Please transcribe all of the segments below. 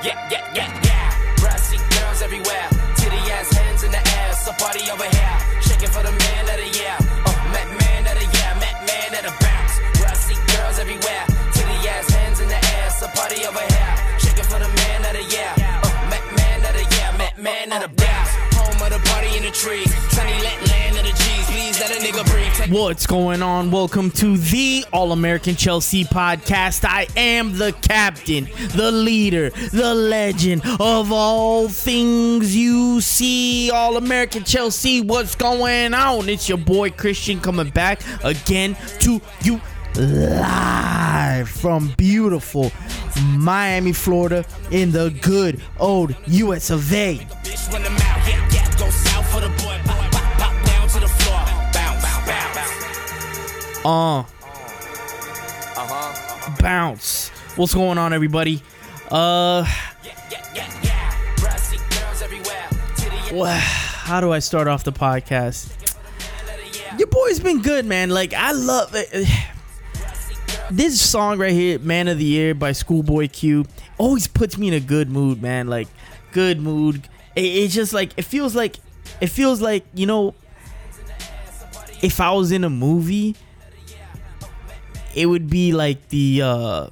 Yeah, yeah, yeah, yeah. Brassy girls everywhere. Titty ass hands in the air. So party over here. Shaking for the man of the year. Oh, Mac man of the year. Mac man of the bounce. Brassy girls everywhere. Titty ass hands in the air. So party over here. Shaking for the man of the year. Oh, Mac man of the year. Mac man of the bounce. Home of the party in the trees. Sunny land of the G's. What's going on? Welcome to the All American Chelsea podcast. I am the captain, the leader, the legend of all things you see. All American Chelsea, what's going on? It's your boy Christian coming back again to you live from beautiful Miami, Florida, in the good old US of A. Uh. Bounce. What's going on, everybody? Uh, wha- how do I start off the podcast? Your boy's been good, man. Like I love it. This song right here, "Man of the Year" by Schoolboy Q, always puts me in a good mood, man. Like good mood. It, it's just like it feels like it feels like you know, if I was in a movie, it would be like the uh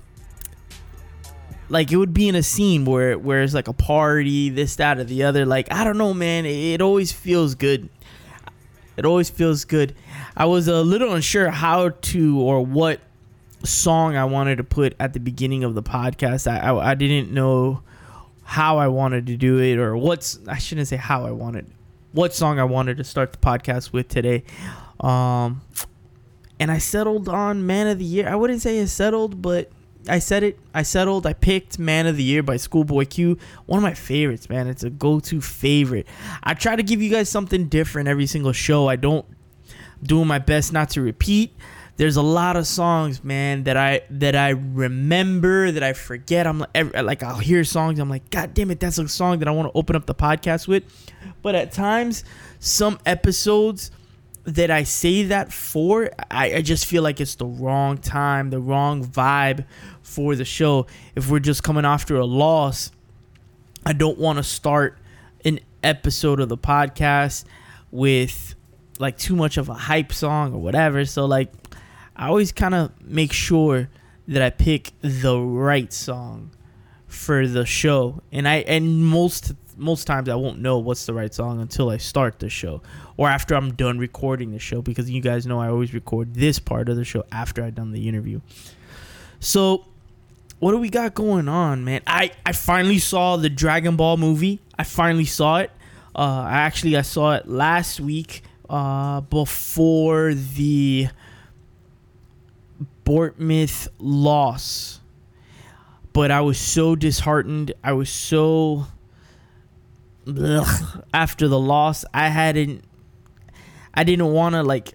like it would be in a scene where where it's like a party, this, that, or the other. Like I don't know, man. It, it always feels good. It always feels good. I was a little unsure how to or what song I wanted to put at the beginning of the podcast. I I, I didn't know how I wanted to do it or what's I shouldn't say how I wanted what song I wanted to start the podcast with today. Um and I settled on Man of the Year. I wouldn't say it settled, but I said it. I settled. I picked Man of the Year by Schoolboy Q. One of my favorites, man. It's a go-to favorite. I try to give you guys something different every single show. I don't doing my best not to repeat. There's a lot of songs, man, that I that I remember that I forget. I'm like, like I'll hear songs. I'm like, God damn it, that's a song that I want to open up the podcast with. But at times, some episodes that I say that for, I, I just feel like it's the wrong time, the wrong vibe for the show. If we're just coming after a loss, I don't want to start an episode of the podcast with like too much of a hype song or whatever. So like I always kind of make sure that I pick the right song for the show. And I and most most times I won't know what's the right song until I start the show or after I'm done recording the show because you guys know I always record this part of the show after I've done the interview. So what do we got going on, man? I I finally saw the Dragon Ball movie. I finally saw it. Uh, I actually I saw it last week uh, before the Bournemouth loss. But I was so disheartened. I was so After the loss. I hadn't. I didn't want to like.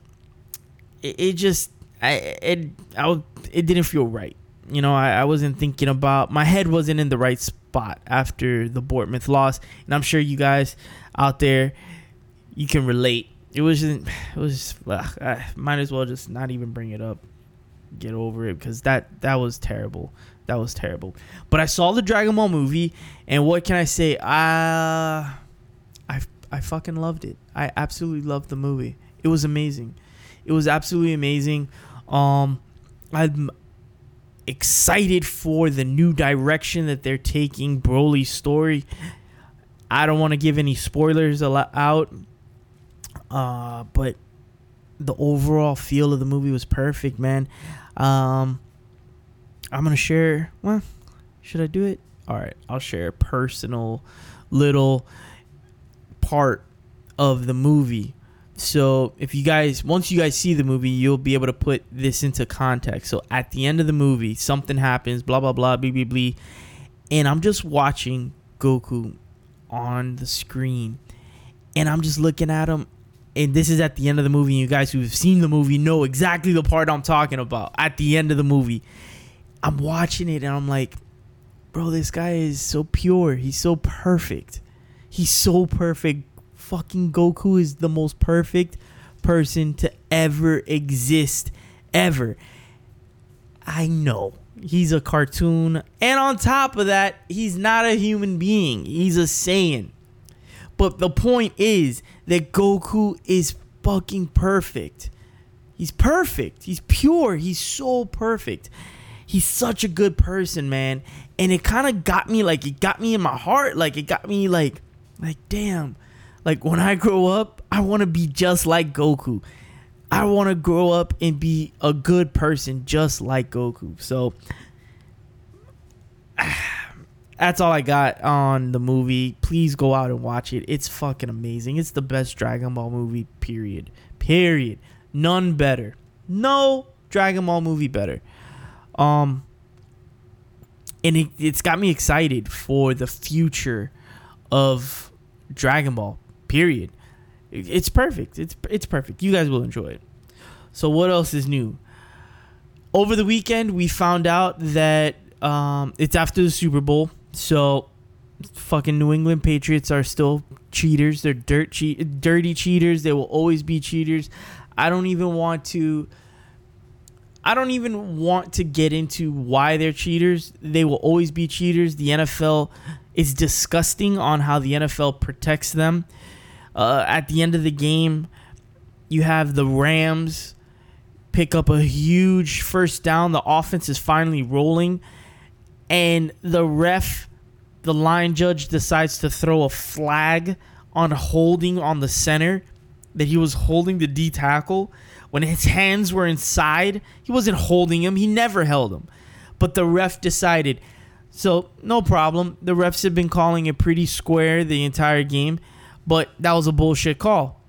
It, it just I it I was- it didn't feel right. You know, I, I wasn't thinking about my head wasn't in the right spot after the Bournemouth loss, and I'm sure you guys out there you can relate. It wasn't. It was. Ugh, I might as well just not even bring it up. Get over it because that that was terrible. That was terrible. But I saw the Dragon Ball movie, and what can I say? I I I fucking loved it. I absolutely loved the movie. It was amazing. It was absolutely amazing. Um, I'm excited for the new direction that they're taking Broly's story. I don't want to give any spoilers out, uh, but the overall feel of the movie was perfect, man. Um, I'm gonna share. Well, should I do it? All right, I'll share a personal little part of the movie. So if you guys, once you guys see the movie, you'll be able to put this into context. So at the end of the movie, something happens, blah blah blah, blah blah blah, and I'm just watching Goku on the screen, and I'm just looking at him. And this is at the end of the movie. You guys who've seen the movie know exactly the part I'm talking about. At the end of the movie, I'm watching it and I'm like, bro, this guy is so pure. He's so perfect. He's so perfect. Fucking Goku is the most perfect person to ever exist. Ever. I know. He's a cartoon. And on top of that, he's not a human being. He's a Saiyan. But the point is that Goku is fucking perfect. He's perfect. He's pure. He's so perfect. He's such a good person, man. And it kind of got me like it got me in my heart. Like it got me like like damn. Like when I grow up, I want to be just like Goku. I want to grow up and be a good person just like Goku. So that's all I got on the movie. Please go out and watch it. It's fucking amazing. It's the best Dragon Ball movie, period. Period. None better. No Dragon Ball movie better. Um and it, it's got me excited for the future of Dragon Ball. Period. It's perfect. It's it's perfect. You guys will enjoy it. So what else is new? Over the weekend, we found out that um, it's after the Super Bowl, so fucking New England Patriots are still cheaters. They're dirt cheat, dirty cheaters. They will always be cheaters. I don't even want to. I don't even want to get into why they're cheaters. They will always be cheaters. The NFL is disgusting on how the NFL protects them. Uh, at the end of the game, you have the Rams pick up a huge first down. The offense is finally rolling, and the ref, the line judge, decides to throw a flag on holding on the center that he was holding the D tackle when his hands were inside. He wasn't holding him, he never held him. But the ref decided. So, no problem. The refs have been calling it pretty square the entire game, but that was a bullshit call.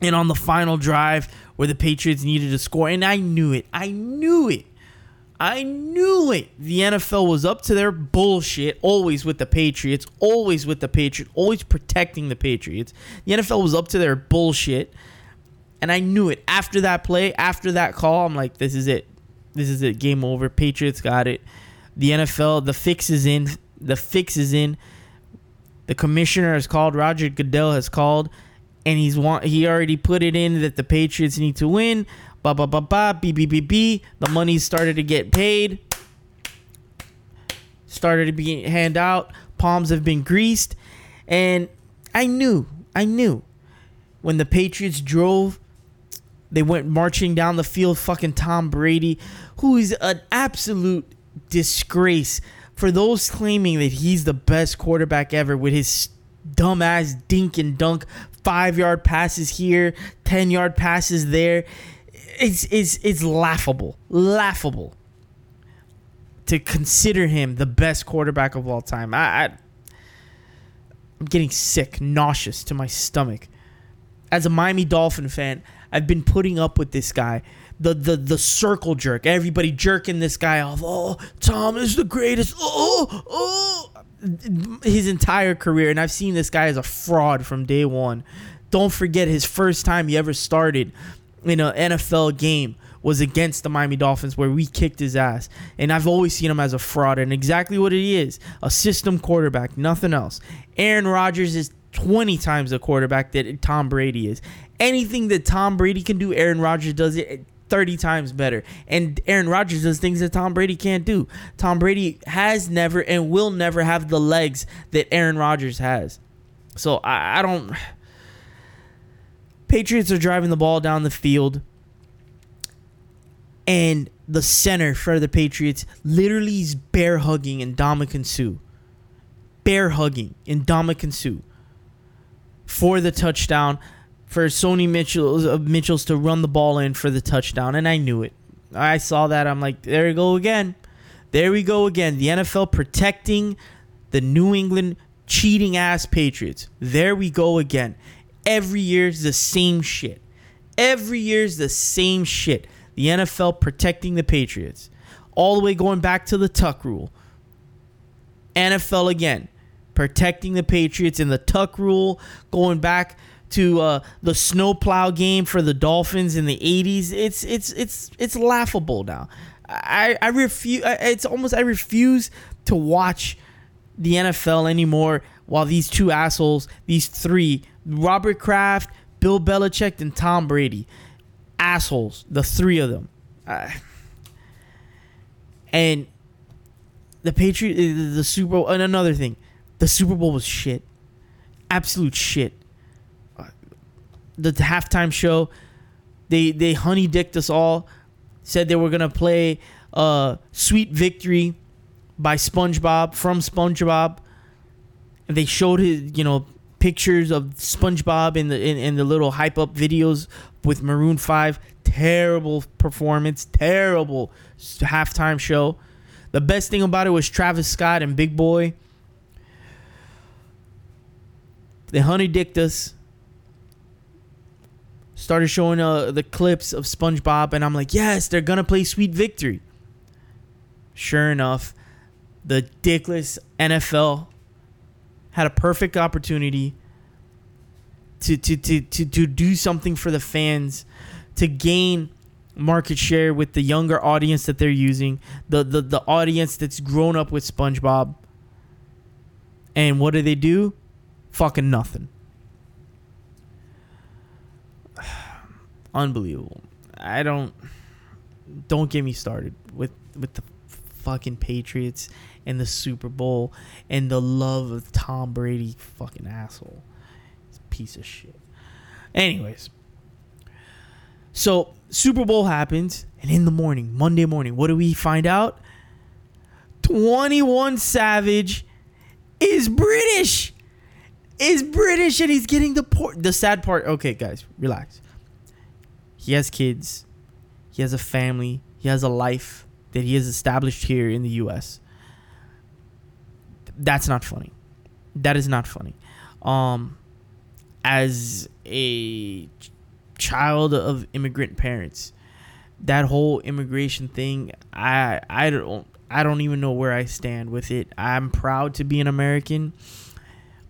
And on the final drive where the Patriots needed to score, and I knew it. I knew it. I knew it. The NFL was up to their bullshit, always with the Patriots, always with the Patriots, always protecting the Patriots. The NFL was up to their bullshit. And I knew it. After that play, after that call, I'm like, this is it. This is it. Game over. Patriots got it. The NFL, the fix is in. The fix is in. The commissioner has called. Roger Goodell has called and he's want he already put it in that the Patriots need to win. Ba ba ba ba b b b b. The money started to get paid. Started to be hand out. Palms have been greased, and I knew, I knew, when the Patriots drove, they went marching down the field. Fucking Tom Brady, who is an absolute disgrace for those claiming that he's the best quarterback ever with his dumbass dink and dunk five yard passes here, ten yard passes there. It's it's it's laughable, laughable to consider him the best quarterback of all time. I, I I'm getting sick, nauseous to my stomach. As a Miami Dolphin fan, I've been putting up with this guy. The, the the circle jerk. Everybody jerking this guy off. Oh, Tom is the greatest. Oh, oh, oh his entire career, and I've seen this guy as a fraud from day one. Don't forget his first time he ever started in an NFL game was against the Miami Dolphins where we kicked his ass. And I've always seen him as a fraud and exactly what he is a system quarterback, nothing else. Aaron Rodgers is 20 times the quarterback that Tom Brady is. Anything that Tom Brady can do, Aaron Rodgers does it 30 times better. And Aaron Rodgers does things that Tom Brady can't do. Tom Brady has never and will never have the legs that Aaron Rodgers has. So I, I don't. Patriots are driving the ball down the field. And the center for the Patriots literally is bear hugging in Ndamukong Suh. Bear hugging in Ndamukong Suh for the touchdown for Sony Mitchell uh, Mitchell's to run the ball in for the touchdown, and I knew it. I saw that. I'm like, there we go again. There we go again. The NFL protecting the New England cheating ass Patriots. There we go again. Every year's the same shit. Every year's the same shit. The NFL protecting the Patriots. All the way going back to the Tuck rule. NFL again protecting the Patriots in the Tuck rule, going back to uh, the snowplow game for the Dolphins in the 80s. It's it's it's it's laughable now. I I refuse it's almost I refuse to watch the NFL anymore while these two assholes, these three, Robert Kraft, Bill Belichick and Tom Brady, assholes, the three of them. Uh, And the Patriot, the, the Super Bowl, and another thing, the Super Bowl was shit, absolute shit. The halftime show, they they honey dicked us all. Said they were gonna play uh, "Sweet Victory" by SpongeBob from SpongeBob. And they showed his, you know, pictures of SpongeBob in the in, in the little hype up videos with Maroon Five. Terrible performance, terrible halftime show. The best thing about it was Travis Scott and Big Boi. They honey us. Started showing uh, the clips of SpongeBob, and I'm like, yes, they're gonna play Sweet Victory. Sure enough, the dickless NFL had a perfect opportunity to, to, to, to, to do something for the fans, to gain market share with the younger audience that they're using, the, the, the audience that's grown up with SpongeBob. And what do they do? Fucking nothing. Unbelievable. I don't don't get me started with with the fucking Patriots and the Super Bowl and the love of Tom Brady, fucking asshole. Piece of shit. Anyways, so Super Bowl happens, and in the morning, Monday morning, what do we find out? 21 Savage is British. Is British and he's getting the port. The sad part, okay, guys, relax. He has kids. He has a family. He has a life that he has established here in the US. That's not funny. That is not funny. Um as a ch- child of immigrant parents, that whole immigration thing, I I don't I don't even know where I stand with it. I'm proud to be an American,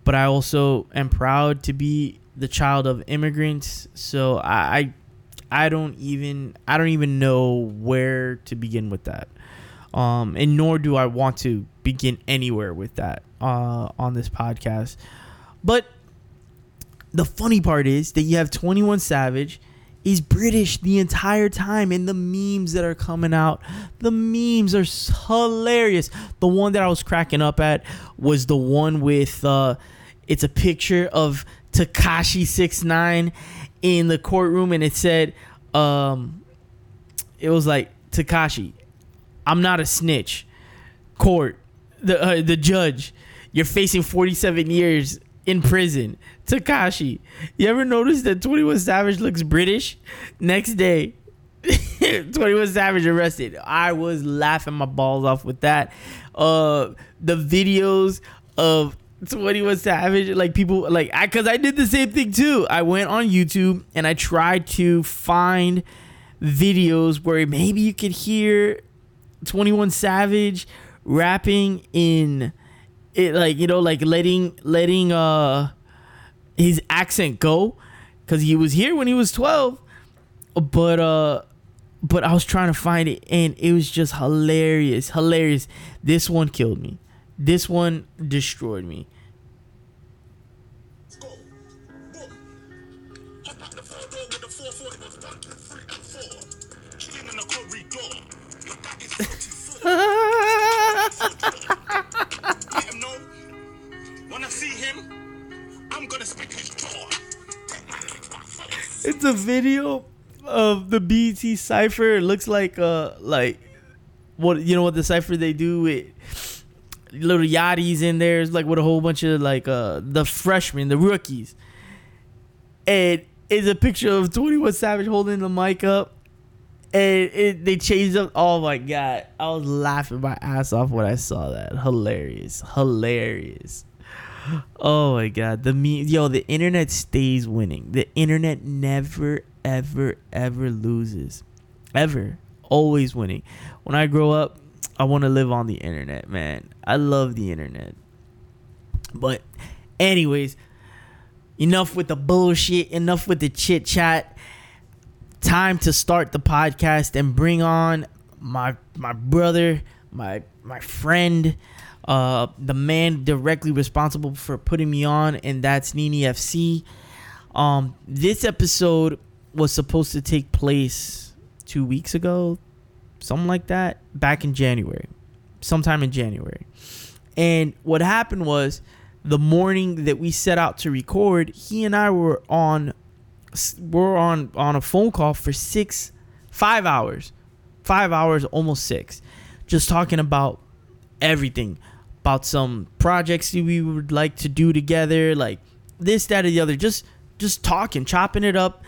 but I also am proud to be the child of immigrants. So I, I don't even I don't even know where to begin with that. Um, and nor do I want to begin anywhere with that uh, on this podcast. But the funny part is that you have 21 Savage is British the entire time and the memes that are coming out the memes are hilarious. The one that I was cracking up at was the one with uh it's a picture of Tekashi 69 in the courtroom and it said um it was like Tekashi, I'm not a snitch. Court the uh, the judge you're facing 47 years in prison Tekashi. you ever notice that 21 Savage looks British next day 21 Savage arrested I was laughing my balls off with that uh the videos of 21 Savage, like people like I cuz I did the same thing too. I went on YouTube and I tried to find videos where maybe you could hear 21 Savage rapping in it like you know like letting letting uh his accent go cuz he was here when he was 12 but uh but I was trying to find it and it was just hilarious hilarious. This one killed me. This one destroyed me It's a video of the BET cipher. It looks like uh like what you know what the cipher they do with Lil Yachty's in there. It's like with a whole bunch of like uh the freshmen, the rookies. And it's a picture of 21 Savage holding the mic up. And it, they changed up. Oh my god. I was laughing my ass off when I saw that. Hilarious. Hilarious. Oh my god, the me yo, the internet stays winning. The internet never, ever, ever loses, ever, always winning. When I grow up, I want to live on the internet, man. I love the internet. But, anyways, enough with the bullshit. Enough with the chit chat. Time to start the podcast and bring on my my brother, my my friend uh, the man directly responsible for putting me on, and that's Nini FC. Um, this episode was supposed to take place two weeks ago, something like that, back in January, sometime in January. And what happened was the morning that we set out to record, he and I were on we're on on a phone call for 6 5 hours. 5 hours almost 6 just talking about everything about some projects we would like to do together like this that or the other. Just just talking chopping it up.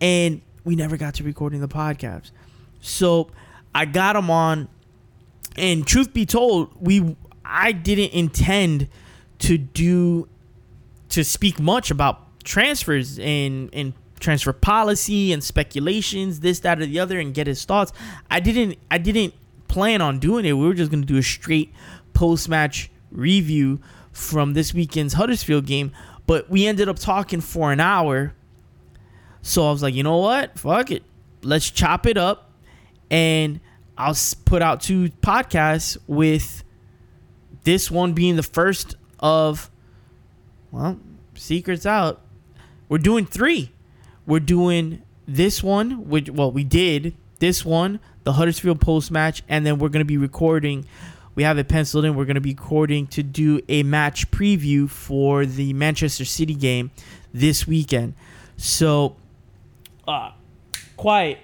And we never got to recording the podcast. So i got him on. And truth be told we i didn't intend to do to speak much about transfers and and transfer policy and speculations this that or the other and get his thoughts. I didn't i didn't plan on doing it. We were just going to do a straight post match review from this weekend's huddersfield game but we ended up talking for an hour. So i was like you know what? Fuck it. Let's chop it up and i'll put out two podcasts with this one being the first of well secrets out. We're doing three. We're doing this one which well we did this one the huddersfield post match and then we're going to be recording we have it penciled in. We're going to be recording to do a match preview for the manchester city game this weekend. So uh quiet.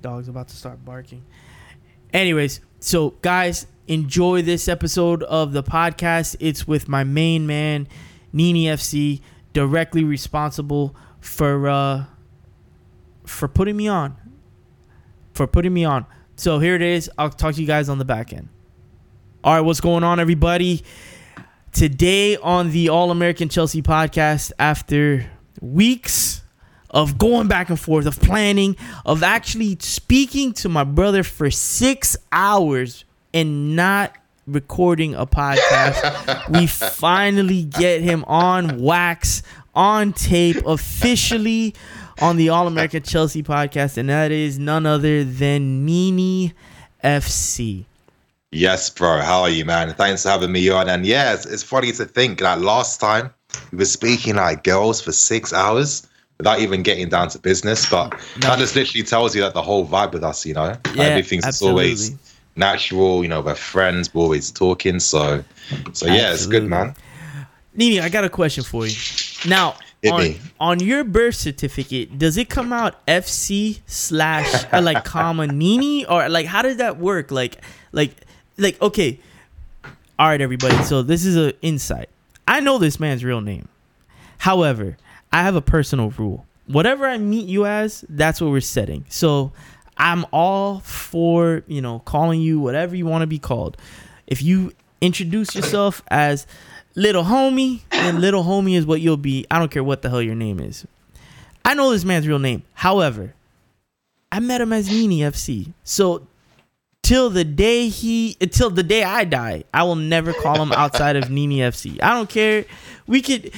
Dog's about to start barking. Anyways so guys enjoy this episode of the podcast. It's with my main man nini fc directly responsible for uh for putting me on. For putting me on. So here it is. I'll talk to you guys on the back end all right what's going on everybody today on the all american chelsea podcast after weeks of going back and forth, of planning, of actually speaking to my brother for six hours and not recording a podcast. we finally get him on wax, on tape, officially on the All American Chelsea podcast, and that is none other than Nini FC. Yes, bro. How are you, man? Thanks for having me on. And yeah, it's, it's funny to think like last time we were speaking like girls for six hours without even getting down to business. But that just literally tells you that the whole vibe with us, you know, Yeah, everything's just always natural. You know, we're friends. We're always talking. So, so yeah, it's good, man. Nini, I got a question for you. Now, Hit on, me. on your birth certificate, does it come out FC slash uh, like comma Nini or like how does that work? Like, like, like okay. All right, everybody. So this is an insight. I know this man's real name. However, I have a personal rule. Whatever I meet you as, that's what we're setting. So I'm all for, you know, calling you whatever you want to be called. If you introduce yourself as little homie, then little homie is what you'll be. I don't care what the hell your name is. I know this man's real name. However, I met him as Nini FC. So till the day he until the day I die, I will never call him outside of Nini FC. I don't care. We could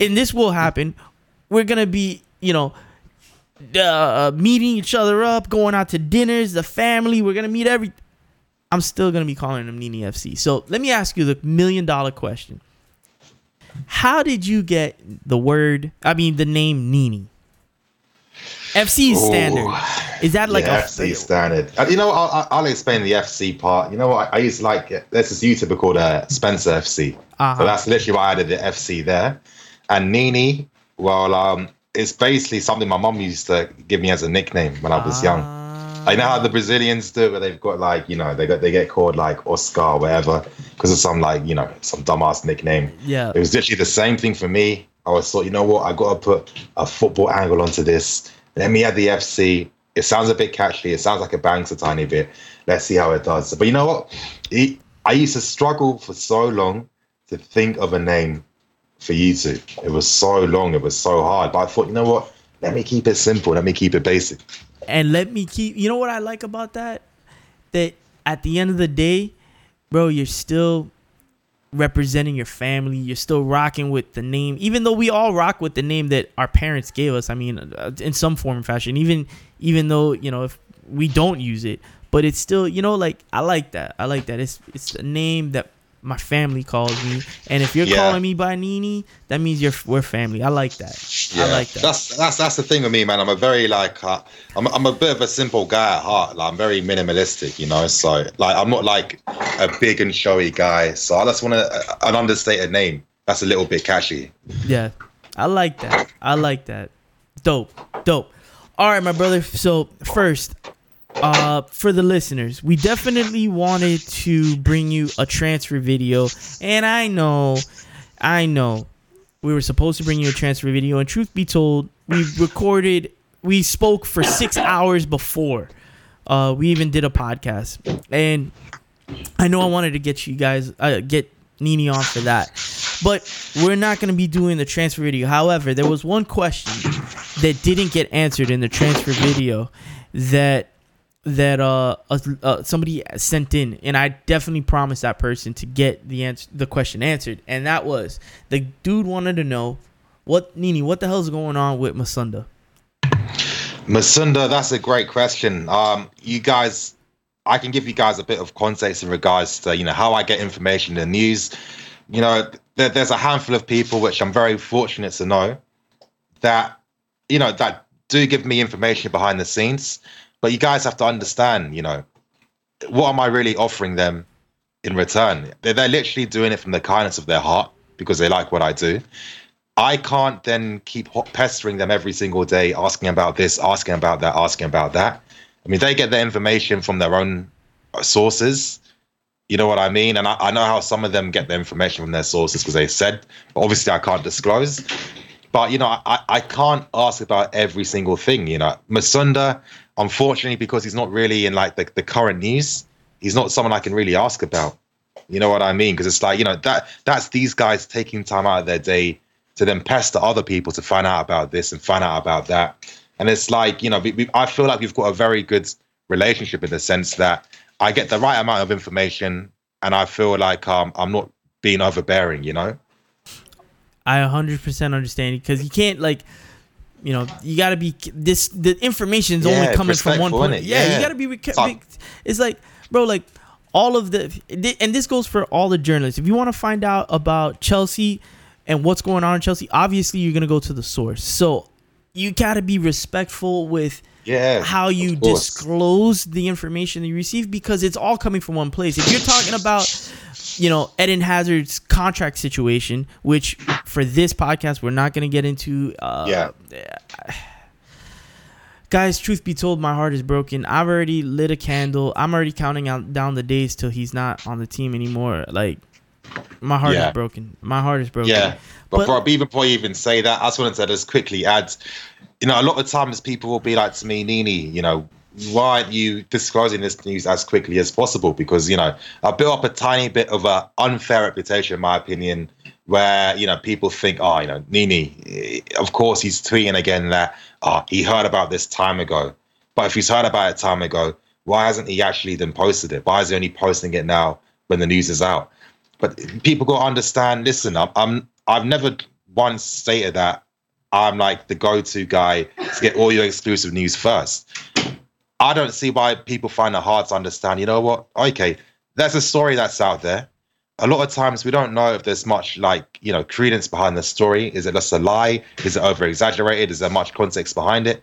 and this will happen. We're to be, you know, uh, meeting each other up, going out to dinners, the family, we're to meet every I'm still to be calling him Nini FC. So, let me ask you the million dollar question. How did you get the word, I mean the name Nini? FC standard. Ooh. Is that like yeah, a FC standard. Uh, you know. I'll, I'll- explain the FC part. You know what? I, used to like there's this YouTuber called uh, Spencer FC. Uh-huh. So that's literally why I added the FC there. And Nini, well, um, it's basically something my mom used to give me as a nickname when I was young. I know how the Brazilians do it, where they've got like, you know, they got they get called like Oscar or whatever because of some like, you know, some dumbass nickname. Yeah. It was literally the same thing for me. I was thought, you know what, I got to put a football angle onto this. Let me add the FC. It sounds a bit catchy. It sounds like it bangs a tiny bit. Let's see how it does. But you know what? I used to struggle for so long to think of a name for YouTube. It was so long. It was so hard. But I thought, you know what? Let me keep it simple. Let me keep it basic. and let me keep you know what I like about that? That at the end of the day, bro, you're still representing your family. You're still rocking with the name, even though we all rock with the name that our parents gave us. I mean, uh, in some form and fashion. Even even though you know if we don't use it, but it's still you know like I like that. I like that. It's it's a name that my family calls me, and if you're Yeah. calling me by Nini, that means you're we're family. I like that. Yeah. I like that. That's that's that's the thing with me, man. I'm a very like uh, I'm I'm a bit of a simple guy at heart. Like I'm very minimalistic, you know. So like I'm not like a big and showy guy. So I just want a, an understated name. That's a little bit catchy. Yeah, I like that. I like that. Dope, dope. All right, my brother. So first, uh, for the listeners, we definitely wanted to bring you a transfer video, and I know, I know, we were supposed to bring you a transfer video, and truth be told, we recorded, we spoke for six hours before. Uh, we even did a podcast, and I know I wanted to get you guys uh, get Nini on for that, but we're not going to be doing the transfer video. However, there was one question that didn't get answered in the transfer video that that uh, uh, somebody sent in, and I definitely promised that person to get the answer, the question answered, and that was the dude wanted to know what Nini, what the hell's going on with Musonda? Musonda, that's a great question. Um, you guys, I can give you guys a bit of context in regards to you know how I get information in news. You know, there, there's a handful of people which I'm very fortunate to know that you know that do give me information behind the scenes. But you guys have to understand, you know, what am I really offering them in return? They're, they're literally doing it from the kindness of their heart because they like what I do. I can't then keep pestering them every single day, asking about this, asking about that, asking about that. I mean, they get their information from their own sources. You know what I mean? And I, I know how some of them get their information from their sources because they said, but obviously I can't disclose. But, you know, I, I can't ask about every single thing. You know, Musonda, unfortunately, because he's not really in like the, the current news, he's not someone I can really ask about. You know what I mean? Because it's like, you know, that that's these guys taking time out of their day to then pester other people to find out about this and find out about that. And it's like, you know, we, we, I feel like we've got a very good relationship in the sense that I get the right amount of information and I feel like um, I'm not being overbearing, you know? I 100% understand because you can't like you know you got to be this the information is only coming from one point innit? yeah, you got to be be- it's like bro like all of the and this goes for all the journalists if you want to find out about Chelsea and what's going on in Chelsea obviously you're going to go to the source so you got to be respectful with Yeah. how you disclose the information that you receive because it's all coming from one place. If you're talking about, you know, Eden Hazard's contract situation, which for this podcast we're not going to get into. Uh, Yeah. Guys, truth be told, my heart is broken. I've already lit a candle. I'm already counting out down the days till he's not on the team anymore. Like, my heart Yeah. is broken. My heart is broken. Yeah. But, But- bro, even before you even say that, I just wanted to just quickly add, you know, a lot of times people will be like to me, Nini, you know, why aren't you disclosing this news as quickly as possible? Because, you know, I built up a tiny bit of a unfair reputation, in my opinion, where, you know, people think, oh, you know, Nini, of course he's tweeting again that oh, he heard about this time ago. But if he's heard about it time ago, why hasn't he actually then posted it? Why is he only posting it now when the news is out? But people got to understand. Listen, I'm, I'm I've never once stated that I'm like the go-to guy to get all your exclusive news first. I don't see why people find it hard to understand. You know what? Okay, there's a story that's out there. A lot of times we don't know if there's much like you know credence behind the story. Is it just a lie? Is it over exaggerated? Is there much context behind it?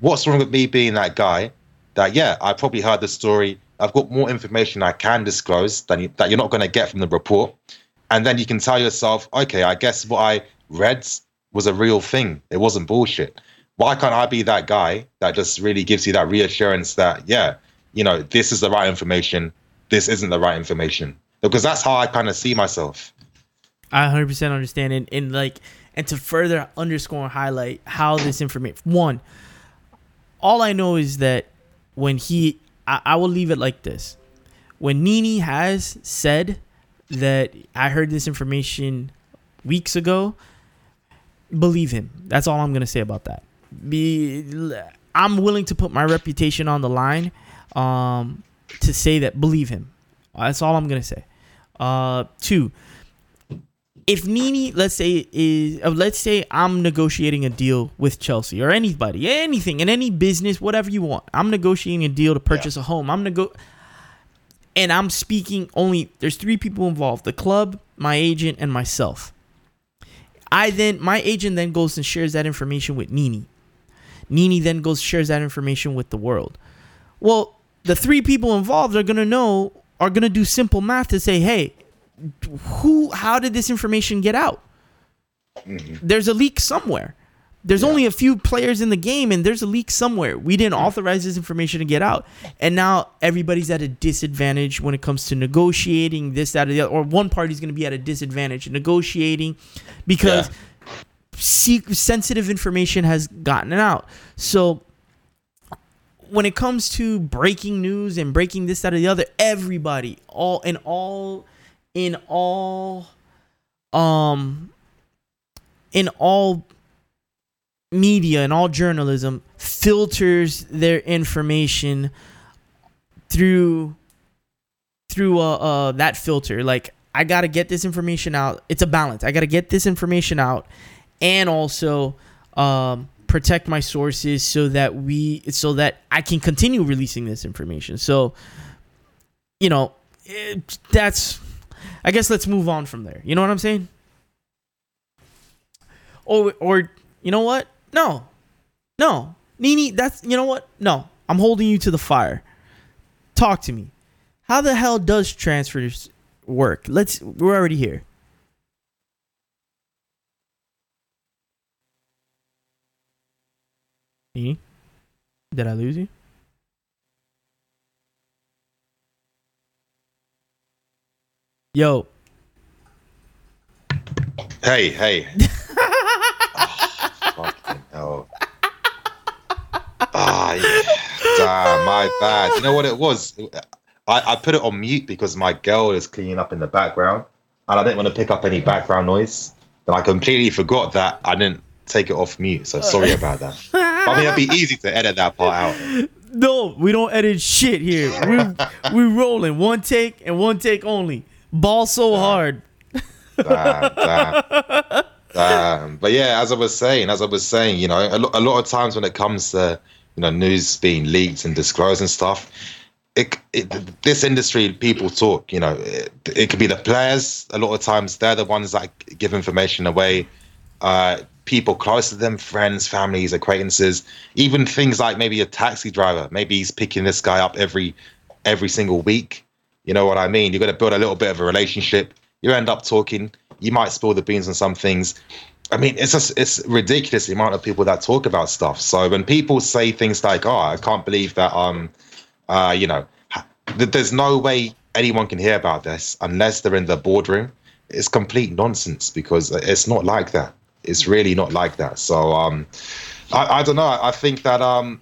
What's wrong with me being that guy? That yeah, I probably heard the story. I've got more information I can disclose than you, that you're not going to get from the report, and then you can tell yourself, okay, I guess what I read was a real thing. It wasn't bullshit. Why can't I be that guy that just really gives you that reassurance that yeah, you know, this is the right information. This isn't the right information because that's how I kind of see myself. I 100% understand and, and like and to further underscore and highlight how this information one all I know is that when he I, I will leave it like this when Nini has said that I heard this information weeks ago believe him that's all I'm gonna say about that be I'm willing to put my reputation on the line um to say that believe him that's all I'm gonna say uh two if Nini, let's say is uh, let's say I'm negotiating a deal with Chelsea or anybody, anything in any business, whatever you want. I'm negotiating a deal to purchase a home. I'm nego and I'm speaking only there's three people involved, the club, my agent and myself. I then my agent then goes and shares that information with Nini. Nini then goes shares that information with the world. Well, the three people involved are gonna know are gonna do simple math to say, hey, who how did this information get out? Mm-hmm. There's a leak somewhere. There's only a few players in the game, and there's a leak somewhere. We didn't mm. authorize this information to get out, and now everybody's at a disadvantage when it comes to negotiating this, that, or the other. Or one party's going to be at a disadvantage negotiating because Yeah. Se- sensitive information has gotten out. So when it comes to breaking news and breaking this, that, or the other, everybody, all in all, in all, um, in all media and all journalism filters their information through through uh, uh that filter. Like i gotta get this information out. It's a balance. I gotta get this information out and also um protect my sources so that we so that i can continue releasing this information. So you know it, that's i guess let's move on from there. You know what i'm saying? Or or you know what? No. No. Nini that's you know what? No. I'm holding you to the fire. Talk to me. How the hell does transfers work? Let's we're already here nini did i lose you yo Hey, hey. oh, fucking hell. Ah, yeah. Damn, my bad. You know what it was? I, I put it on mute because my girl is cleaning up in the background and I didn't want to pick up any background noise. And I completely forgot that I didn't take it off mute. So sorry about that. I mean, it'd be easy to edit that part out. No, we don't edit shit here. We're we rolling one take and one take only. Ball so hard. Damn, damn. But yeah, as I was saying, as I was saying, you know, a, lo- a lot of times when it comes to you know news being leaked and disclosed and stuff, it, it this industry people talk. You know, it, it could be the players. A lot of times they're the ones that give information away. Uh, people close to them, friends, families, acquaintances, even things like maybe a taxi driver. Maybe he's picking this guy up every every single week. You know what I mean? You've got to build a little bit of a relationship. You end up talking. You might spill the beans on some things. I mean, it's just it's ridiculous the amount of people that talk about stuff. So when people say things like, "Oh, I can't believe that," um, uh, you know, th- there's no way anyone can hear about this unless they're in the boardroom. It's complete nonsense because it's not like that. It's really not like that. So um, I, I don't know. I think that um,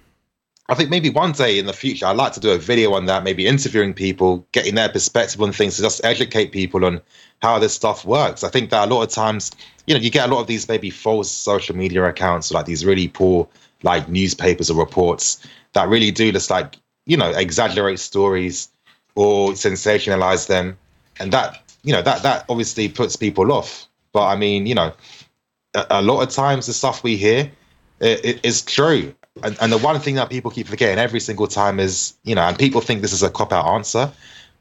I think maybe one day in the future, I'd like to do a video on that, maybe interviewing people, getting their perspective on things to just educate people on how this stuff works. I think that a lot of times, you know, you get a lot of these maybe false social media accounts, or like these really poor, like newspapers or reports that really do just like, you know, exaggerate stories or sensationalize them. And that, you know, that, that obviously puts people off. But I mean, you know, a, lot of times the stuff we hear uh, it, it is true. And, and the one thing that people keep forgetting every single time is, you know, and people think this is a cop out answer,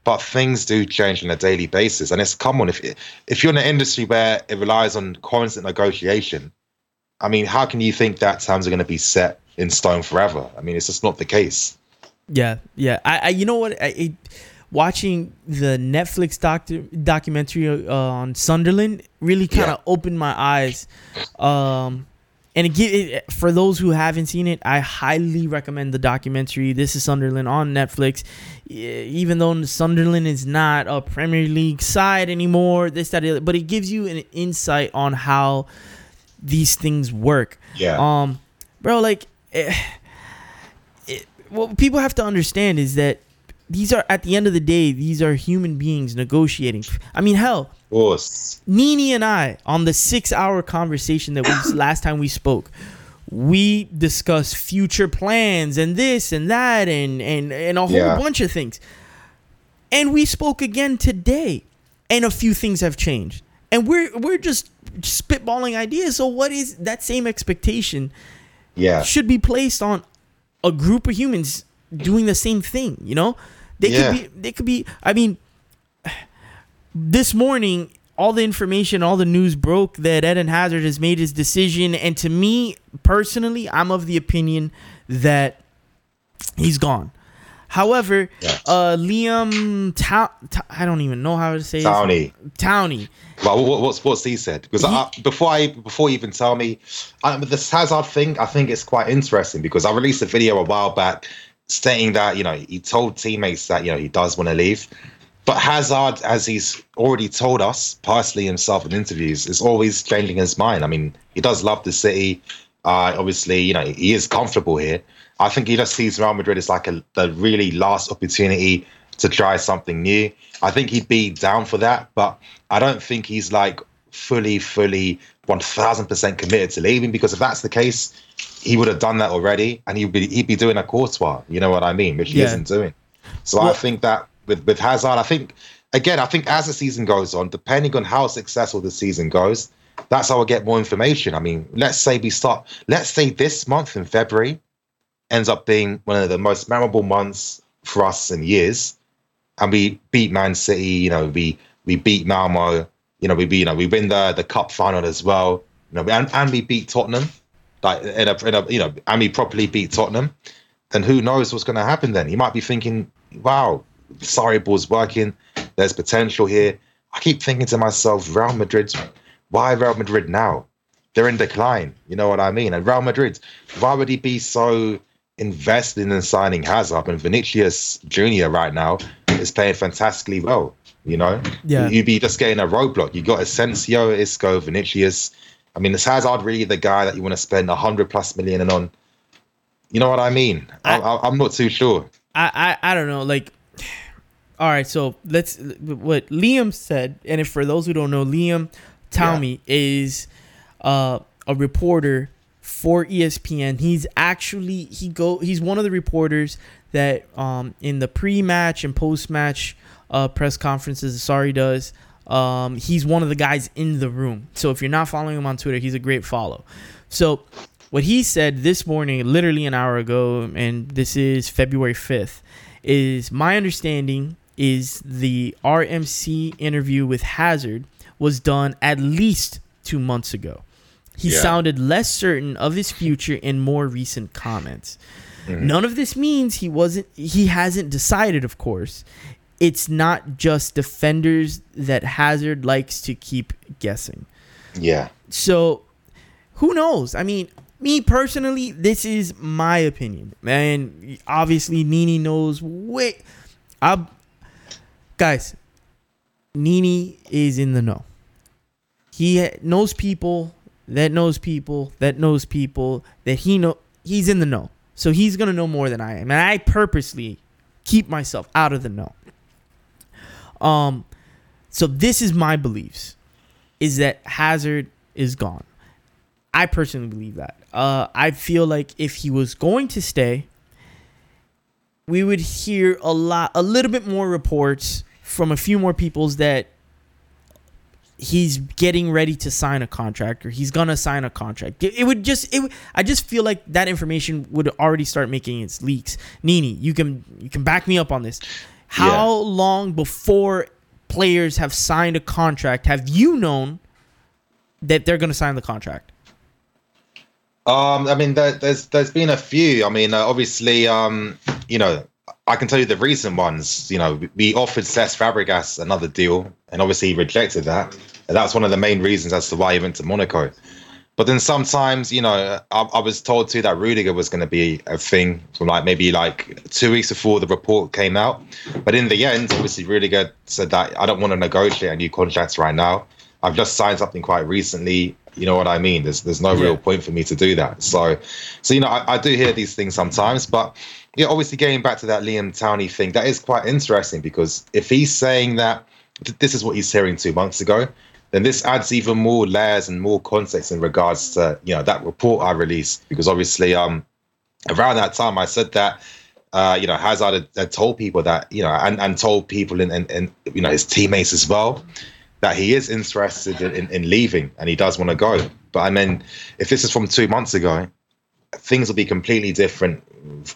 but things do change on a daily basis. And it's common if if you're in an industry where it relies on constant negotiation. I mean, how can you think that times are going to be set in stone forever? I mean, it's just not the case. Yeah, yeah. I, I you know what? I, it, watching the Netflix docu- documentary uh, on Sunderland really kind of Yeah. opened my eyes. Um, and it, it for those who haven't seen it, I highly recommend the documentary. This is Sunderland on Netflix. Even though Sunderland is not a Premier League side anymore, this that, other, but it gives you an insight on how these things work. Yeah. Um, bro, like. Eh, it, what people have to understand is that these are at the end of the day these are human beings negotiating i mean hell nini and i on the six hour conversation that we last time we spoke we discussed future plans and this and that and and and a whole Yeah. bunch of things and we spoke again today and a few things have changed and we're we're just spitballing ideas so what is that same expectation Yeah. should be placed on a group of humans doing the same thing, you know? They Yeah. could be. They could be. I mean, this morning, all the information, all the news broke that Eden Hazard has made his decision, and to me personally, I'm of the opinion that he's gone. However, uh, Liam, Ta- Ta- I don't even know how to say Townie. Towney. Well, what, what's what's he said? Because I, before I before you even tell me, I, this Hazard thing, I think it's quite interesting because I released a video a while back stating that you know he told teammates that you know he does want to leave, but Hazard, as he's already told us personally himself in interviews, is always changing his mind. I mean, he does love the city. Uh, obviously, you know he is comfortable here. I think he just sees Real Madrid as like a the really last opportunity to try something new. I think he'd be down for that, but I don't think he's like fully, fully, one thousand percent committed to leaving. Because if that's the case, he would have done that already, and he'd be he'd be doing a courtois. You know what I mean? Which he Yeah. isn't doing. So I think that with with Hazard, I think again, I think as the season goes on, depending on how successful the season goes, that's how I get more information. I mean, let's say we start. Let's say this month in February ends up being one of the most memorable months for us in years, and we beat Man City. You know, we we beat Malmo. You know, we you know we win the the cup final as well. You know, and, and we beat Tottenham, like in a, in a you know, and we properly beat Tottenham. Then who knows what's going to happen? Then you might be thinking, "Wow, Sarri-ball's working. There's potential here." I keep thinking to myself, Real Madrid, why Real Madrid now? They're in decline. You know what I mean? And Real Madrid, why would he be so invested in signing Hazard and Vinicius Junior right now is playing fantastically well. You know, Yeah. you'd be just getting a roadblock. You got Asensio, Isco, Vinicius. I mean, is Hazard really the guy that you want to spend a hundred plus million on? You know what I mean? I, I, I'm not too sure. I, I I don't know. Like, all right. So let's what Liam said, and if for those who don't know, Liam Twomey is uh, a reporter for ESPN. He's actually he go he's one of the reporters that um in the pre-match and post-match uh, press conferences. Sorry does. Um, he's one of the guys in the room. So if you're not following him on Twitter, he's a great follow. So what he said this morning, literally an hour ago, and this is February 5th, is my understanding is the RMC interview with Hazard was done at least two months ago. He Yeah. sounded less certain of his future in more recent comments. None of this means he wasn't he hasn't decided, of course. It's not just defenders that Hazard likes to keep guessing. Yeah. So, who knows? I mean, me personally, this is my opinion. And obviously, Nini knows way. I, guys, Nini is in the know. He knows people that knows people that knows people that he know. He's in the know, so he's gonna know more than I am. And I purposely keep myself out of the know. Um, so this is my beliefs is that Hazard is gone. I personally believe that. Uh, I feel like if he was going to stay, we would hear a lot, a little bit more reports from a few more peoples that he's getting ready to sign a contract or he's gonna sign a contract. It, would just, it. would- I just feel like that information would already start making its leaks. Nini, you can you can back me up on this. How long before players have signed a contract have you known that they're gonna sign the contract? Um, I mean, there, there's there's been a few. I mean, uh, obviously, um, you know, I can tell you the recent ones. You know, we- we offered Cesc Fabregas another deal, and obviously he rejected that. And that's one of the main reasons as to why he went to Monaco. But then sometimes, you know, I, I was told too that Rudiger was going to be a thing from like maybe like two weeks before the report came out. But in the end, obviously Rudiger said that I don't want to negotiate a new contract right now. I've just signed something quite recently. You know what I mean? There's there's no Yeah. real point for me to do that. So, so you know, I, I do hear these things sometimes. But yeah, obviously getting back to that Liam Twomey thing, that is quite interesting because if he's saying that th- this is what he's hearing two months ago, then this adds even more layers and more context in regards to you know that report I released. Because obviously um around that time I said that uh you know Hazard had, had told people that you know and, and told people in, in you know his teammates as well that he is interested in, in, in leaving and he does want to go. But I mean if this is from two months ago things will be completely different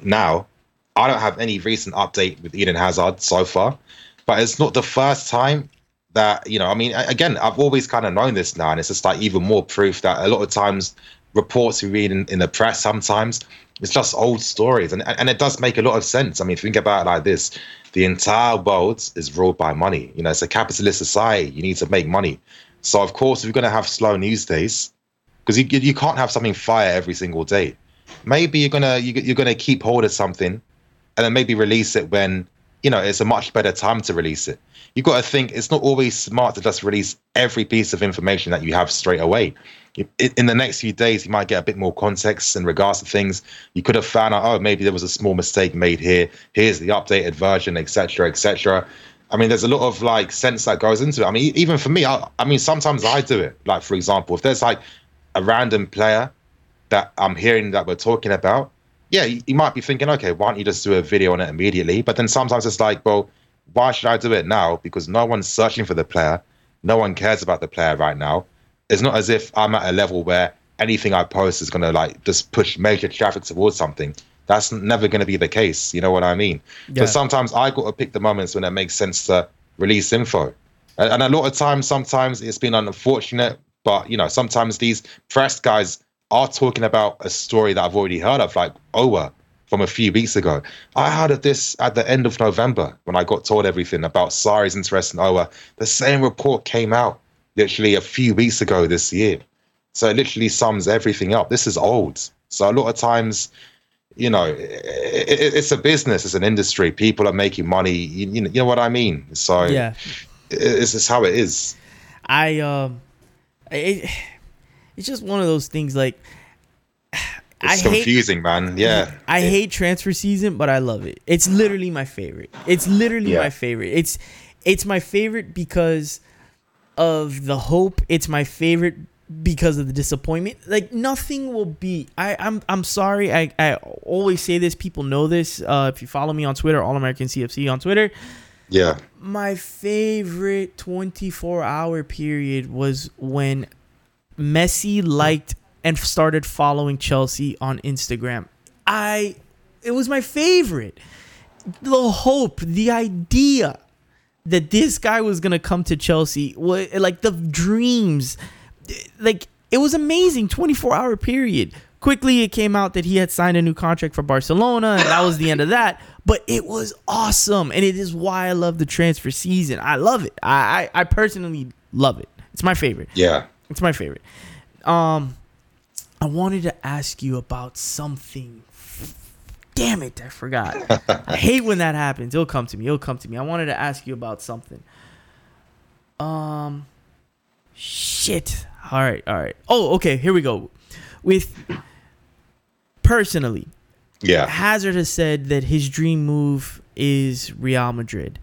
now. I don't have any recent update with Eden Hazard so far, but it's not the first time that you know. I mean, again, I've always kind of known this now, and it's just like even more proof that a lot of times reports we read in, in the press sometimes it's just old stories, and and it does make a lot of sense. I mean, think about it like this: the entire world is ruled by money. You know, it's a capitalist society. You need to make money. So of course, we're going to have slow news days because you you can't have something fire every single day. Maybe you're gonna you, you're gonna keep hold of something, and then maybe release it when you know it's a much better time to release it. You've got to think it's not always smart to just release every piece of information that you have straight away. In the next few days, you might get a bit more context in regards to things. You could have found out, oh, maybe there was a small mistake made here. Here's the updated version, etc., etc. I mean, there's a lot of like sense that goes into it. I mean, even for me, I, I mean, sometimes I do it. Like, for example, if there's like a random player that I'm hearing that we're talking about, yeah, you, might be thinking, okay, why don't you just do a video on it immediately? But then sometimes it's like, well, why should I do it now? Because no one's searching for the player. No one cares about the player right now. It's not as if I'm at a level where anything I post is going to like just push major traffic towards something. That's never going to be the case. You know what I mean? Yeah. So sometimes I got to pick the moments when it makes sense to release info. And, and a lot of times, sometimes it's been unfortunate, but you know, sometimes these press guys are talking about a story that I've already heard of, like Owa from a few weeks ago. I heard of this at the end of November when I got told everything about Sarri's interest in Owa. The same report came out literally a few weeks ago this year. So it literally sums everything up. This is old. So a lot of times you know, it, it, it's a business, it's an industry. People are making money. You, you, know, you know what I mean? So yeah, it's just how it is. I um, it, it's just one of those things. Like, it's I confusing, hate, man. Yeah, I it, hate transfer season, but I love it. It's literally my favorite. It's literally yeah. my favorite. It's it's my favorite because of the hope. It's my favorite because of the disappointment. Like nothing will be. I I'm I'm sorry. I I always say this. People know this. Uh, if you follow me on Twitter, All American CFC on Twitter. Yeah. My favorite 24 hour period was when Messi liked and started following Chelsea on Instagram. I it was my favorite. The hope, the idea that this guy was gonna come to Chelsea, like the dreams like it was amazing 24 hour period. Quickly it came out that he had signed a new contract for barcelona and that was the end of that. But it was awesome and it is why i love the transfer season. I love it. I i, I personally love it. It's my favorite. Yeah it's my favorite um i wanted to ask you about something damn it i forgot i hate when that happens it'll come to me it'll come to me i wanted to ask you about something um shit all right, all right. Oh, okay. Here we go. With personally, yeah, Hazard has said that his dream move is Real Madrid.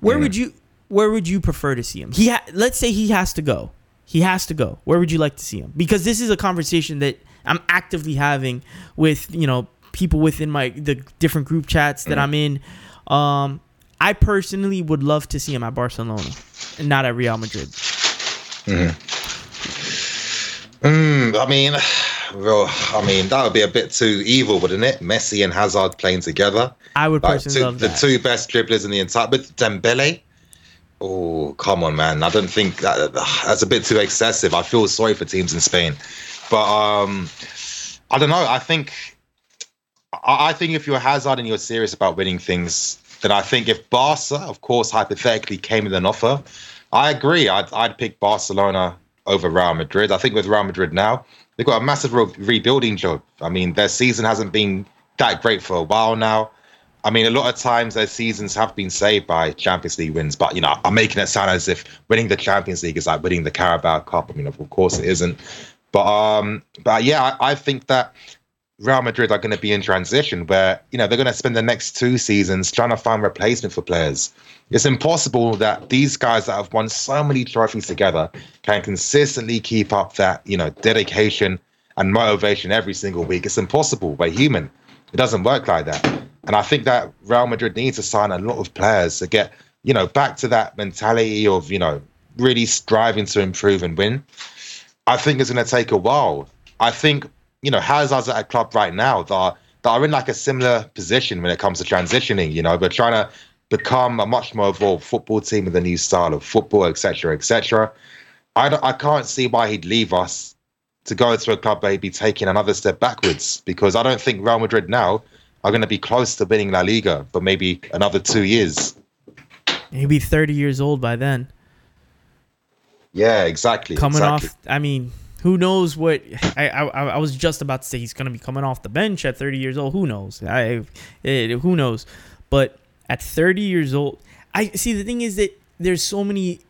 Where mm. would you Where would you prefer to see him? He ha- let's say he has to go. He has to go. Where would you like to see him? Because this is a conversation that I'm actively having with you know people within my the different group chats that mm. I'm in. Um, I personally would love to see him at Barcelona and not at Real Madrid. Mm-hmm. Mm, I mean, well, I mean that would be a bit too evil, wouldn't it? Messi and Hazard playing together. I would like personally two, love that. The two best dribblers in the entire. But Dembele, oh come on, man! I don't think that that's a bit too excessive. I feel sorry for teams in Spain, but um, I don't know. I think, I think if you're Hazard and you're serious about winning things, then I think if Barca, of course, hypothetically came with an offer, I agree. I'd I'd pick Barcelona over Real Madrid. I think with Real Madrid now, they've got a massive re- rebuilding job. I mean, their season hasn't been that great for a while now. I mean, a lot of times their seasons have been saved by Champions League wins, but you know, I'm making it sound as if winning the Champions League is like winning the Carabao Cup. I mean, of course it isn't. But um, but yeah, I, I think that Real Madrid are going to be in transition where, you know, they're going to spend the next two seasons trying to find replacement for players. It's impossible that these guys that have won so many trophies together can consistently keep up that, you know, dedication and motivation every single week. It's impossible. We're human. It doesn't work like that. And I think that Real Madrid needs to sign a lot of players to get, you know, back to that mentality of, you know, really striving to improve and win. I think it's going to take a while. I think you know, Hazard's at a club right now that are that are in like a similar position when it comes to transitioning. You know, we're trying to become a much more evolved football team with a new style of football, etc., etc. I I can't see why he'd leave us to go to a club where he'd be taking another step backwards because I don't think Real Madrid now are going to be close to winning La Liga for maybe another two years. He'll be 30 years old by then. Yeah, exactly. Coming exactly. off, I mean, who knows what? I, I I was just about to say he's going to be coming off the bench at 30 years old. Who knows? I it, who knows? But at 30 years old, I see. The thing is that there's so many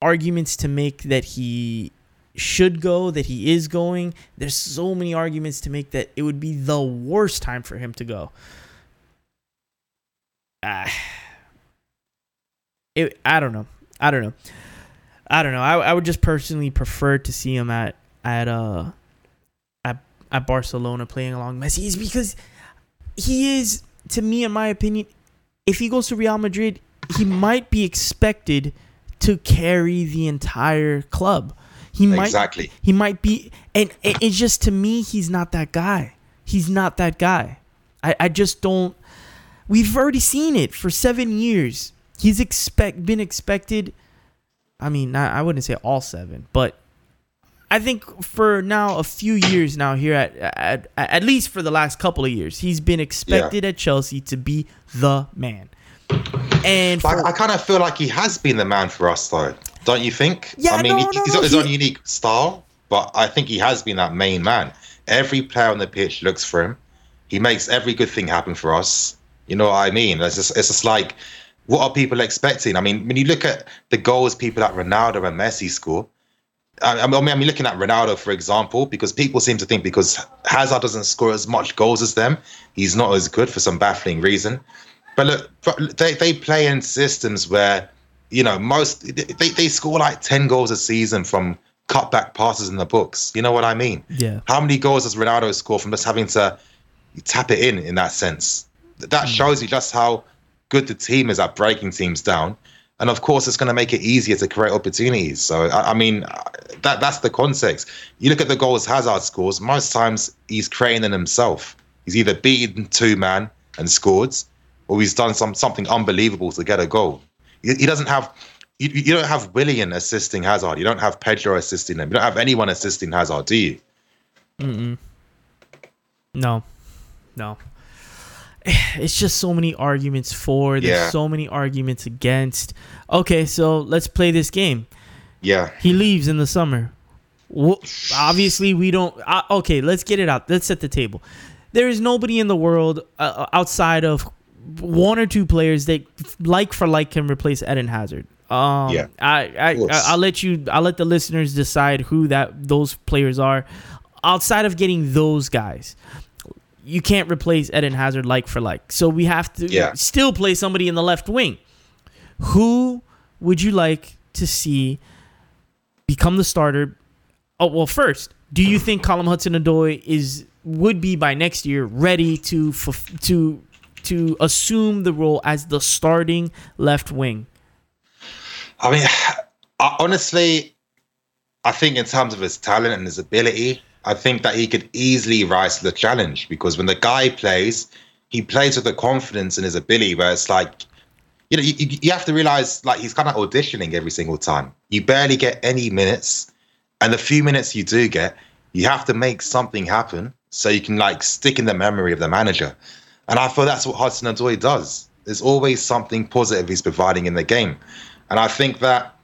arguments to make that he should go, that he is going. There's so many arguments to make that it would be the worst time for him to go. Ah, it, I don't know. I don't know. I don't know. I, I would just personally prefer to see him at at uh at at Barcelona playing along Messi is because he is to me in my opinion if he goes to Real Madrid he might be expected to carry the entire club. He might Exactly. he might be and it- it's just to me he's not that guy. He's not that guy. I, I just don't we've already seen it for seven years. He's expect been expected I mean, not, I wouldn't say all seven, but I think for now a few years now here at at at least for the last couple of years, he's been expected at Chelsea to be the man. And for, I, I kind of feel like he has been the man for us, though. Don't you think? Yeah, I mean, no, he, no, he's got his he- own unique style, but I think he has been that main man. Every player on the pitch looks for him. He makes every good thing happen for us. You know what I mean? It's just, it's just like, what are people expecting? I mean, when you look at the goals people like Ronaldo and Messi score, I, I mean, I'm looking at Ronaldo, for example, because people seem to think because Hazard doesn't score as much goals as them, he's not as good for some baffling reason. But look, they, they play in systems where, you know, most they, they score like 10 goals a season from cutback passes in the books. You know what I mean? Yeah. How many goals does Ronaldo score from just having to tap it in in that sense? That hmm. shows you just how good the team is at breaking teams down. And of course, it's going to make it easier to create opportunities. So, I, I mean, uh, that that's the context. You look at the goals Hazard scores, most times he's creating them himself. He's either beaten two man and scored, or he's done some something unbelievable to get a goal. He, he doesn't have. You, you don't have Willian assisting Hazard. You don't have Pedro assisting him. You don't have anyone assisting Hazard, do you? Mm-mm. No, no. It's just so many arguments for. There's Yeah. so many arguments against. Okay, so let's play this game. Yeah. He leaves in the summer. Wh- Obviously, we don't. Uh, okay, let's get it out. Let's set the table. There is nobody in the world uh, outside of one or two players that like for like can replace Eden Hazard. Um, Yeah, I, I, I I'll let you. I'll let the listeners decide who that those players are. Outside of getting those guys, you can't replace Eden Hazard like for like. So we have to Yeah. still play somebody in the left wing. Who would you like to see become the starter? Oh well, first, do you think Colin Hudson-Odoi is would be by next year ready to fulf- to to assume the role as the starting left wing? I mean, I, honestly, I think in terms of his talent and his ability, I think that he could easily rise to the challenge because when the guy plays, he plays with the confidence in his ability where it's like, you know, you, you have to realize like he's kind of auditioning every single time. You barely get any minutes, and the few minutes you do get, you have to make something happen so you can like stick in the memory of the manager. And I feel that's what Hudson Odoi does. There's always something positive he's providing in the game. And I think that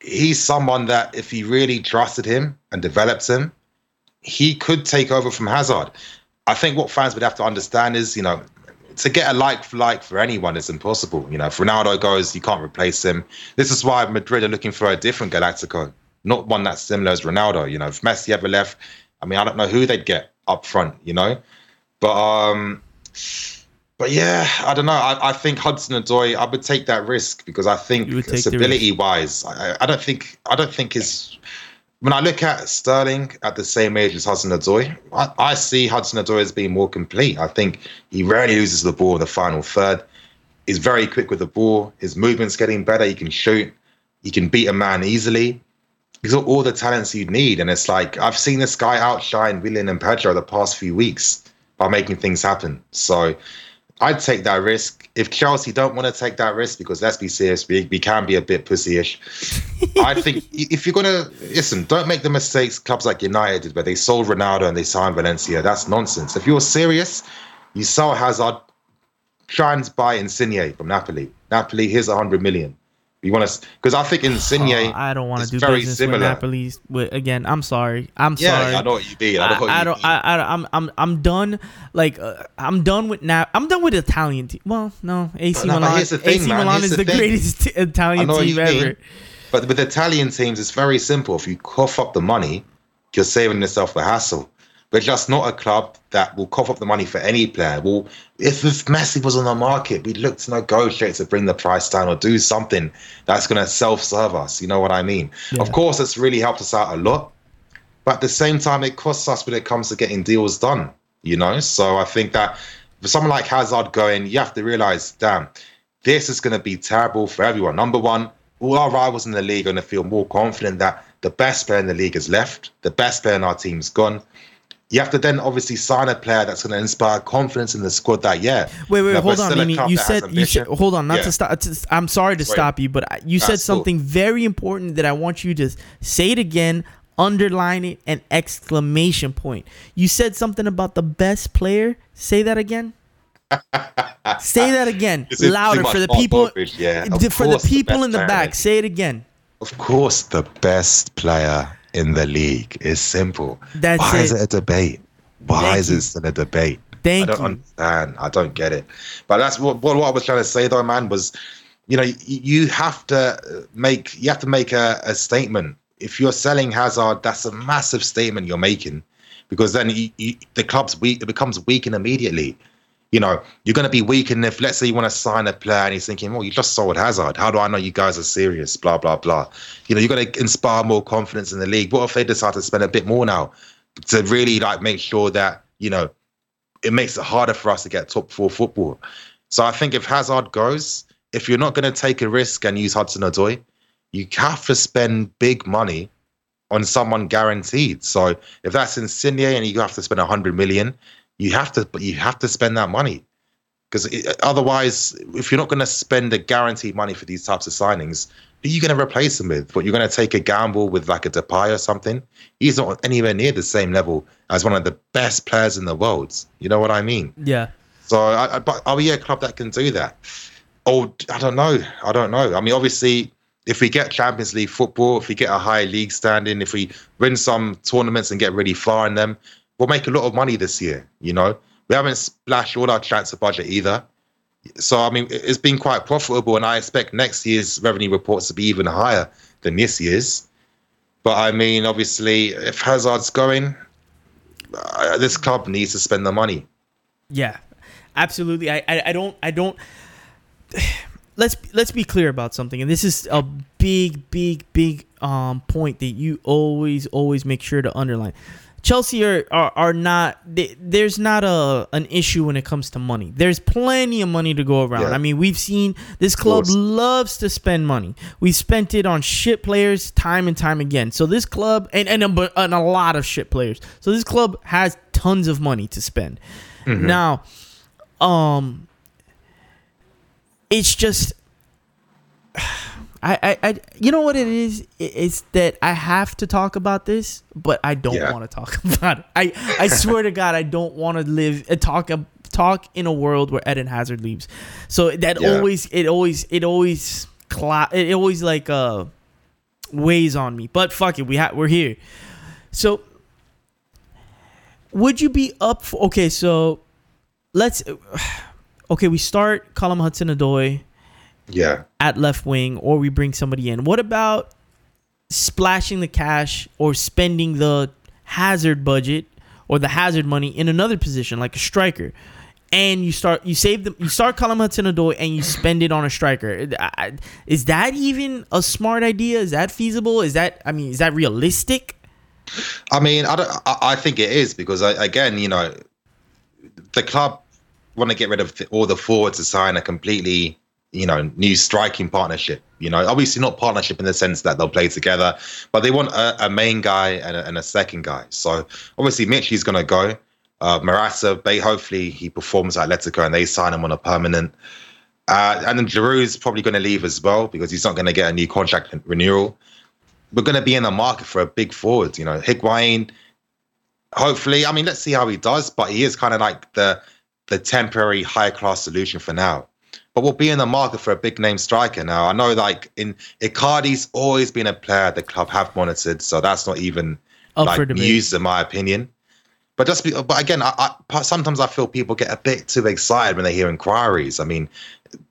he's someone that if he really trusted him and developed him, he could take over from Hazard. I think what fans would have to understand is, you know, to get a like for like for anyone is impossible. You know, if Ronaldo goes, you can't replace him. This is why Madrid are looking for a different Galactico, not one that's similar as Ronaldo. You know, if Messi ever left, I mean, I don't know who they'd get up front. You know, but um, but yeah, I don't know. I, I think Hudson Odoi, I would take that risk because I think You would take the stability wise, I, I don't think I don't think his when I look at Sterling at the same age as Hudson Odoi, I, I see Hudson Odoi as being more complete. I think he rarely loses the ball in the final third. He's very quick with the ball. His movement's getting better. He can shoot. He can beat a man easily. He's got all the talents you'd need. And it's like I've seen this guy outshine Willian and Pedro the past few weeks. By making things happen. So I'd take that risk. If Chelsea don't want to take that risk, because let's be serious, we, we can be a bit pussyish. I think if you're going to listen, don't make the mistakes clubs like United did, where they sold Ronaldo and they signed Valencia. That's nonsense. If you're serious, you sell Hazard, try and buy Insigne from Napoli. Napoli, here's a hundred million. You want to, because I think Insigne. Oh, I don't want to do very business similar. with Napoli's. With, again, I'm sorry. I'm Yeah, sorry. I know what you mean. I I, I don't. I, I, I'm. I'm. I'm done. Like uh, I'm done with now. I'm done with Italian team. Well, no, AC No, Milan. thing, AC man. Milan Here's is the the, thing. greatest t- Italian team ever. mean. But with Italian teams, it's very simple. If you cough up the money, you're saving yourself a hassle. We're just not a club that will cough up the money for any player. Well, if, if Messi was on the market, we'd look to negotiate to bring the price down or do something that's going to self-serve us. You know what I mean? Yeah. Of course, it's really helped us out a lot. But at the same time, it costs us when it comes to getting deals done. You know, so I think that for someone like Hazard going, you have to realize, damn, this is going to be terrible for everyone. Number one, all our rivals in the league are going to feel more confident that the best player in the league has left, the best player in our team's gone. You have to then obviously sign a player that's going to inspire confidence in the squad that year. Wait, wait, You know, hold on, Nini. You said you should hold on. Not Yeah. to stop. to- I'm sorry to Sorry. stop you, but you said That's cool. something very important that I want you to say it again, underline it, and exclamation point. You said something about the best player. Say that again. say that again, Is it too louder for the people. Yeah, for the course the people in the player. back. Say it again. Of course, the best player in the league is simple. That's Why is it. it a debate? Why Thank is it still a debate? Thank I don't you. understand. I don't get it. But that's what, what I was trying to say though, man, was you know, you, you have to make you have to make a, a statement. If you're selling Hazard, that's a massive statement you're making because then you, you, the club's weak. It becomes weakened immediately. You know, you're going to be weak. And if, let's say, you want to sign a player and he's thinking, "Well, you just sold Hazard. How do I know you guys are serious?" Blah blah blah. You know, you're going to inspire more confidence in the league. What if they decide to spend a bit more now to really like make sure that you know it makes it harder for us to get top four football. So I think if Hazard goes, if you're not going to take a risk and use Hudson Odoi, you have to spend big money on someone guaranteed. So if that's Insigne and you have to spend 100 million, you have to, but you have to spend that money because otherwise, if you're not going to spend the guaranteed money for these types of signings, who are you going to replace him with? But you're going to take a gamble with like a Depay or something. He's not anywhere near the same level as one of the best players in the world. You know what I mean? Yeah. So, I, I, but oh, are we a club that can do that? Oh, I don't know. I don't know. I mean, obviously, if we get Champions League football, if we get a high league standing, if we win some tournaments and get really far in them, we'll make a lot of money this year. You know, we haven't splashed all our transfer budget either. So, I mean, it's been quite profitable, and I expect next year's revenue reports to be even higher than this year's. But I mean, obviously, if Hazard's going, uh, this club needs to spend the money. Yeah, absolutely. I, I, I don't I don't. Let's let's be clear about something, and this is a big, big, big um point that you always always make sure to underline. Chelsea are are, are not. They, there's not a an issue when it comes to money. There's plenty of money to go around. Yeah. I mean, we've seen this club loves to spend money. We spent it on shit players time and time again. So this club and and a, and a lot of shit players. So this club has tons of money to spend. Now, um, it's just. I, I, I, you know what it is? It's that I have to talk about this, but I don't Yeah. want to talk about it. I, I swear to God, I don't want to live uh, talk talk in a world where Eden Hazard leaves. So that Yeah. always, it always, it always, cla- it always like uh weighs on me. But fuck it, we ha- we're here. So would you be up for? Okay, so let's. Okay, we start Colin Hudson Odoi Yeah. at left wing or we bring somebody in. What about splashing the cash or spending the hazard budget or the hazard money in another position like a striker? And you start you save them you start Colin Hudson Odoi and you spend it on a striker. Is that even a smart idea? Is that feasible? Is that I mean is that realistic? I mean, I don't. I, I think it is because I, again, you know, the club want to get rid of all the forwards to sign a completely, you know, new striking partnership. You know, obviously not partnership in the sense that they'll play together, but they want a, a main guy and a, and a second guy. So obviously Mitch is going to go. Uh, Morata, they hopefully he performs at Atletico and they sign him on a permanent. Uh, and then Giroud's probably going to leave as well because he's not going to get a new contract renewal. We're going to be in the market for a big forward. You know, Higuain. Hopefully, I mean, let's see how he does. But he is kind of like the the temporary high class solution for now. But we'll be in the market for a big name striker now. I know, like in Icardi's always been a player the club have monitored, so that's not even Up like news in my opinion. But just, be, but again, I, I, sometimes I feel people get a bit too excited when they hear inquiries. I mean,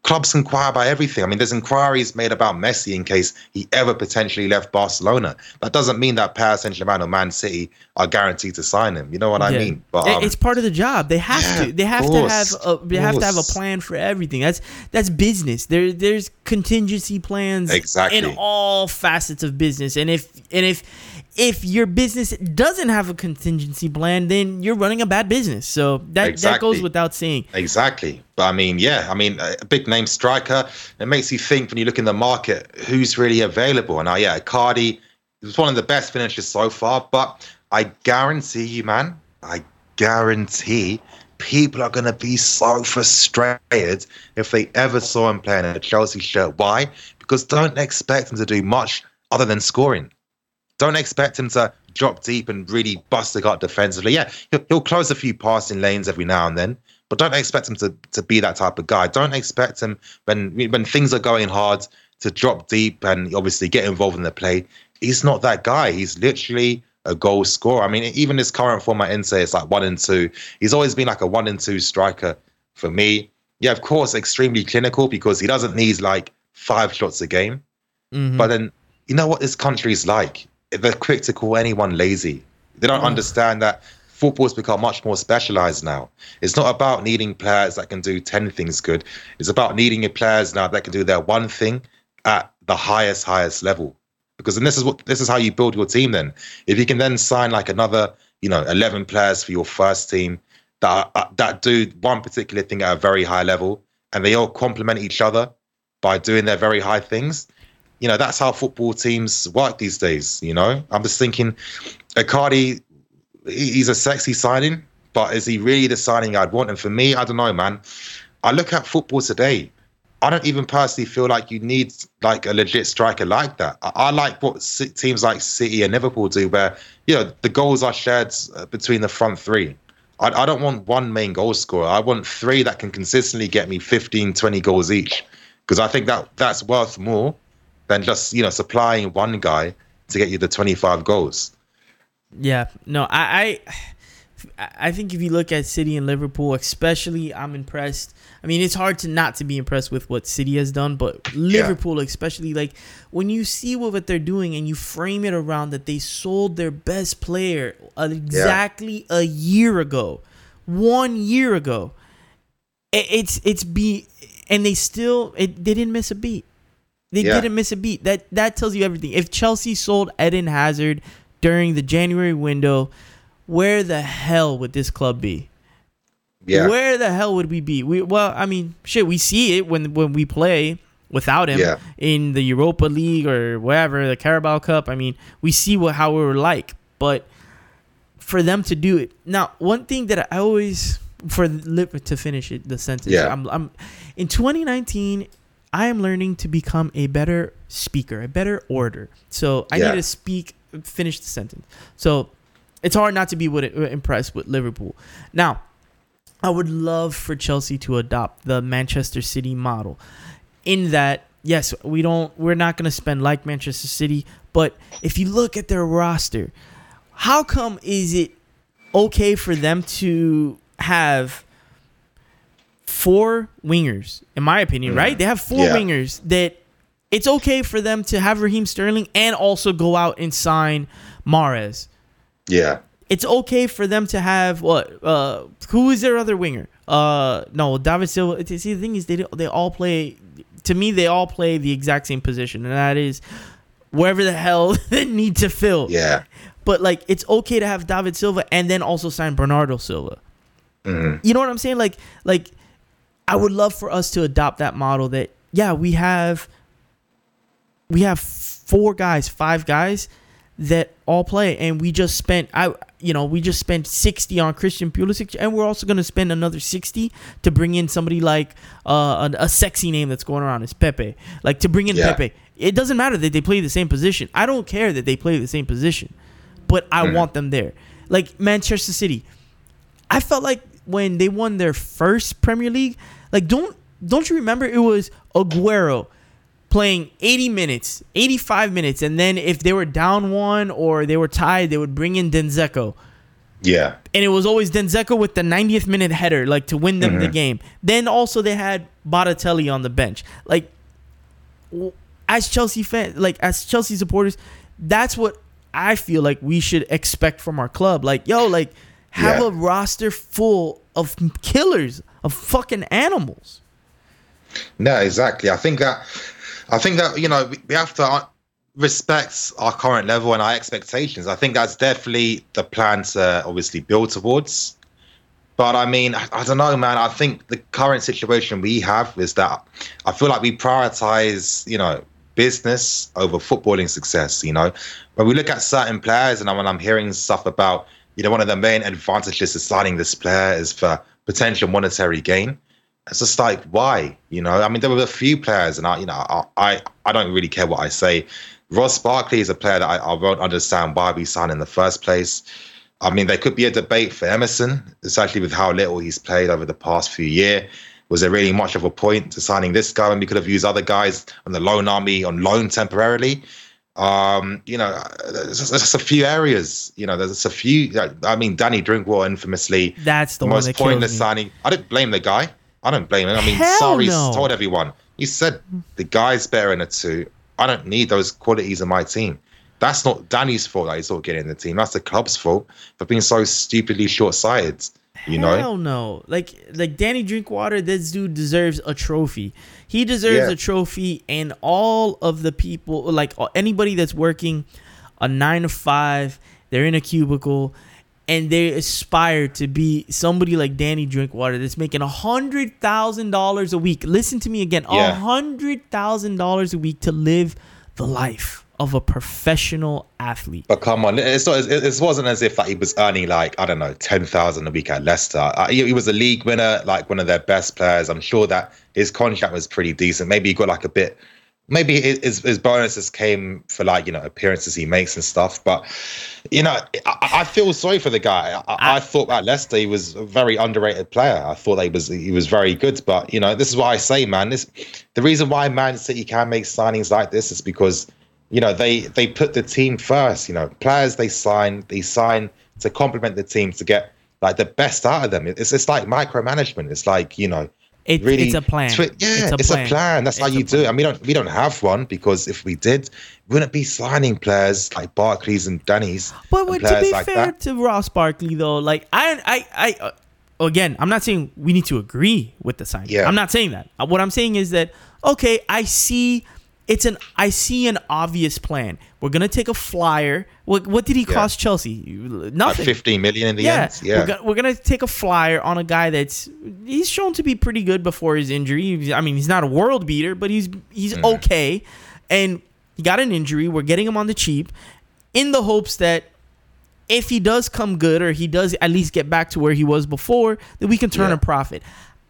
clubs inquire about everything. I mean, there's inquiries made about Messi in case he ever potentially left Barcelona. That doesn't mean that Paris Saint Germain or Man City are guaranteed to sign him. You know what I Yeah. mean? But um, it's part of the job. They have yeah, to. They have of to have. A, they have to have a plan for everything. That's that's business. There there's contingency plans Exactly. in all facets of business. And if and if if your business doesn't have a contingency plan, then you're running a bad business. So that that goes without saying. Exactly. But I mean, yeah, I mean, a big name striker. It makes you think when you look in the market who's really available. And now, yeah, Cardi was one of the best finishers so far. But I guarantee you, man, I guarantee people are going to be so frustrated if they ever saw him playing in a Chelsea shirt. Why? Because don't expect him to do much other than scoring. Don't expect him to drop deep and really bust the gut defensively. Yeah, he'll, he'll close a few passing lanes every now and then, but don't expect him to, to be that type of guy. Don't expect him when when things are going hard to drop deep and obviously get involved in the play. He's not that guy. He's literally a goal scorer. I mean, even his current form at Inter is like one and two. He's always been like a one and two striker for me. Yeah, of course, extremely clinical because he doesn't need like five shots a game. Mhm. But then, you know what this country is like? They're quick to call anyone lazy. They don't mm. understand that football's become much more specialized now. It's not about needing players that can do 10 things good. It's about needing your players now that can do their one thing at the highest, highest level. Because then this is what this is how you build your team then. If you can then sign like another, you know, 11 players for your first team that are, uh, that do one particular thing at a very high level and they all complement each other by doing their very high things, you know, that's how football teams work these days. You know, I'm just thinking, Icardi, he's a sexy signing, but is he really the signing I'd want? And for me, I don't know, man. I look at football today. I don't even personally feel like you need like a legit striker like that. I, I like what teams like City and Liverpool do, where you know the goals are shared uh, between the front three. I, I don't want one main goal scorer. I want three that can consistently get me 15, 20 goals each, because I think that that's worth more than just you know supplying one guy to get you the 25 goals. Yeah, no, I, I, I think if you look at City and Liverpool, especially, I'm impressed. I mean, it's hard to not to be impressed with what City has done, but Liverpool, especially, like when you see what, they're doing and you frame it around that they sold their best player exactly a year ago, one year ago, it, it's it's be, and they still it they didn't miss a beat. They Yeah. didn't miss a beat. That that tells you everything. If Chelsea sold Eden Hazard during the January window, where the hell would this club be? Yeah, Where the hell would we be? We well, I mean, shit, we see it when when we play without him Yeah. in the Europa League or wherever, the Carabao Cup. I mean, we see what how we were like, but for them to do it now, one thing that I always for to finish it the sentence. Yeah. I'm, I'm in 2019. I am learning to become a better speaker, a better orator. So I Yeah. need to speak, finish the sentence. So it's hard not to be with, uh, impressed with Liverpool. Now, I would love for Chelsea to adopt the Manchester City model. In that, yes, we don't we're not going to spend like Manchester City, but if you look at their roster, how come is it okay for them to have four wingers in my opinion, right? They have four Yeah. wingers that it's okay for them to have Raheem Sterling and also go out and sign Mahrez yeah, it's okay for them to have what? Uh, who is their other winger? Uh, no, David Silva. See, the thing is, they they all play. To me, they all play the exact same position, and that is wherever the hell they need to fill. yeah, But like, it's okay to have David Silva and then also sign Bernardo Silva. You know what I'm saying? Like, like, I would love for us to adopt that model. That yeah, we have, we have four guys, five guys that all play, and we just spent I you know we just spent sixty on Christian Pulisic, and we're also gonna spend another sixty to bring in somebody like uh, a, a sexy name that's going around is Pepe, like to bring in Yeah. Pepe. It doesn't matter that they play the same position. I don't care that they play the same position, but I want them there. Like Manchester City, I felt like when they won their first Premier League, like don't don't you remember it was Aguero playing 80 minutes, 85 minutes, and then if they were down one or they were tied, they would bring in Dzeko. Yeah. And it was always Dzeko with the 90th minute header, like to win them the mm-hmm. game. Then also they had Balotelli on the bench. Like as Chelsea fans, like as Chelsea supporters, that's what I feel like we should expect from our club. Like, yo, like have Yeah. a roster full of killers, of fucking animals. No, exactly. I think that, I think that you know we- have to uh, respect our current level and our expectations. I think that's definitely the plan to obviously build towards. But I mean, I, I don't know, man. I think the current situation we have is that I feel like we prioritize, you know, business over footballing success. You know, when we look at certain players, and when I'm hearing stuff about, you know, one of the main advantages of signing this player is for potential monetary gain. It's just like why, you know. I mean, there were a few players, and I, you know, I, I, I don't really care what I say. Ross Barkley is a player that I, I won't understand why we signed in the first place. I mean, there could be a debate for Emerson, especially with how little he's played over the past few years. Was there really much of a point to signing this guy when we could have used other guys on the loan army on loan temporarily? Um, you know, there's just, there's just a few areas. You know, there's just a few. I mean, Danny Drinkwater infamously That's the most that pointless signing. I don't blame the guy. I don't blame him. I mean, Hell sorry, no. told everyone. He said the guy's better in a two. I don't need those qualities in my team. That's not Danny's fault that he's not getting in the team. That's the club's fault for being so stupidly short-sighted. You know? Hell no. Like like Danny Drinkwater, this dude deserves a trophy. He deserves Yeah. a trophy, and all of the people, like anybody that's working a nine to five, they're in a cubicle, and they aspire to be somebody like Danny Drinkwater that's making a hundred thousand dollars a week. Listen to me again, a Yeah. hundred thousand dollars a week to live the life of a professional athlete. But come on, it's not. It, it wasn't as if like, he was earning like I don't know ten thousand a week at Leicester. Uh, he, was a league winner, like one of their best players. I'm sure that his contract was pretty decent. Maybe he got like a bit. Maybe his, his, bonuses came for like you know appearances he makes and stuff. But you know, I, I feel sorry for the guy. I, I thought at Leicester he was a very underrated player. I thought he was he was very good. But you know, this is what I say, man. This the reason why Man City can make signings like this is because you know they they put the team first you know players they sign they sign to complement the team to get like the best out of them it's it's like micromanagement it's like you know It, really it's a plan. twi- yeah it's a plan, that's how It's a you do it plan. i mean we don't, we don't have one because if we did we wouldn't be signing players like Barkleys and danny's But and to be like fair that. to Ross Barkley, though, like I, I, I, uh, again, I'm not saying we need to agree with the signing. Yeah. I'm not saying that. Uh, What I'm saying is that okay, I see. It's an I see an obvious plan. We're gonna take a flyer. What, what did he Yeah. cost Chelsea? like Nothing. 15 million in the yeah, end yeah We're, gonna, we're gonna take a flyer on a guy that's he's shown to be pretty good before his injury. I mean, he's not a world beater, but he's he's Mm-hmm. okay. And he got an injury. We're getting him on the cheap, in the hopes that if he does come good or he does at least get back to where he was before, that we can turn Yeah. a profit.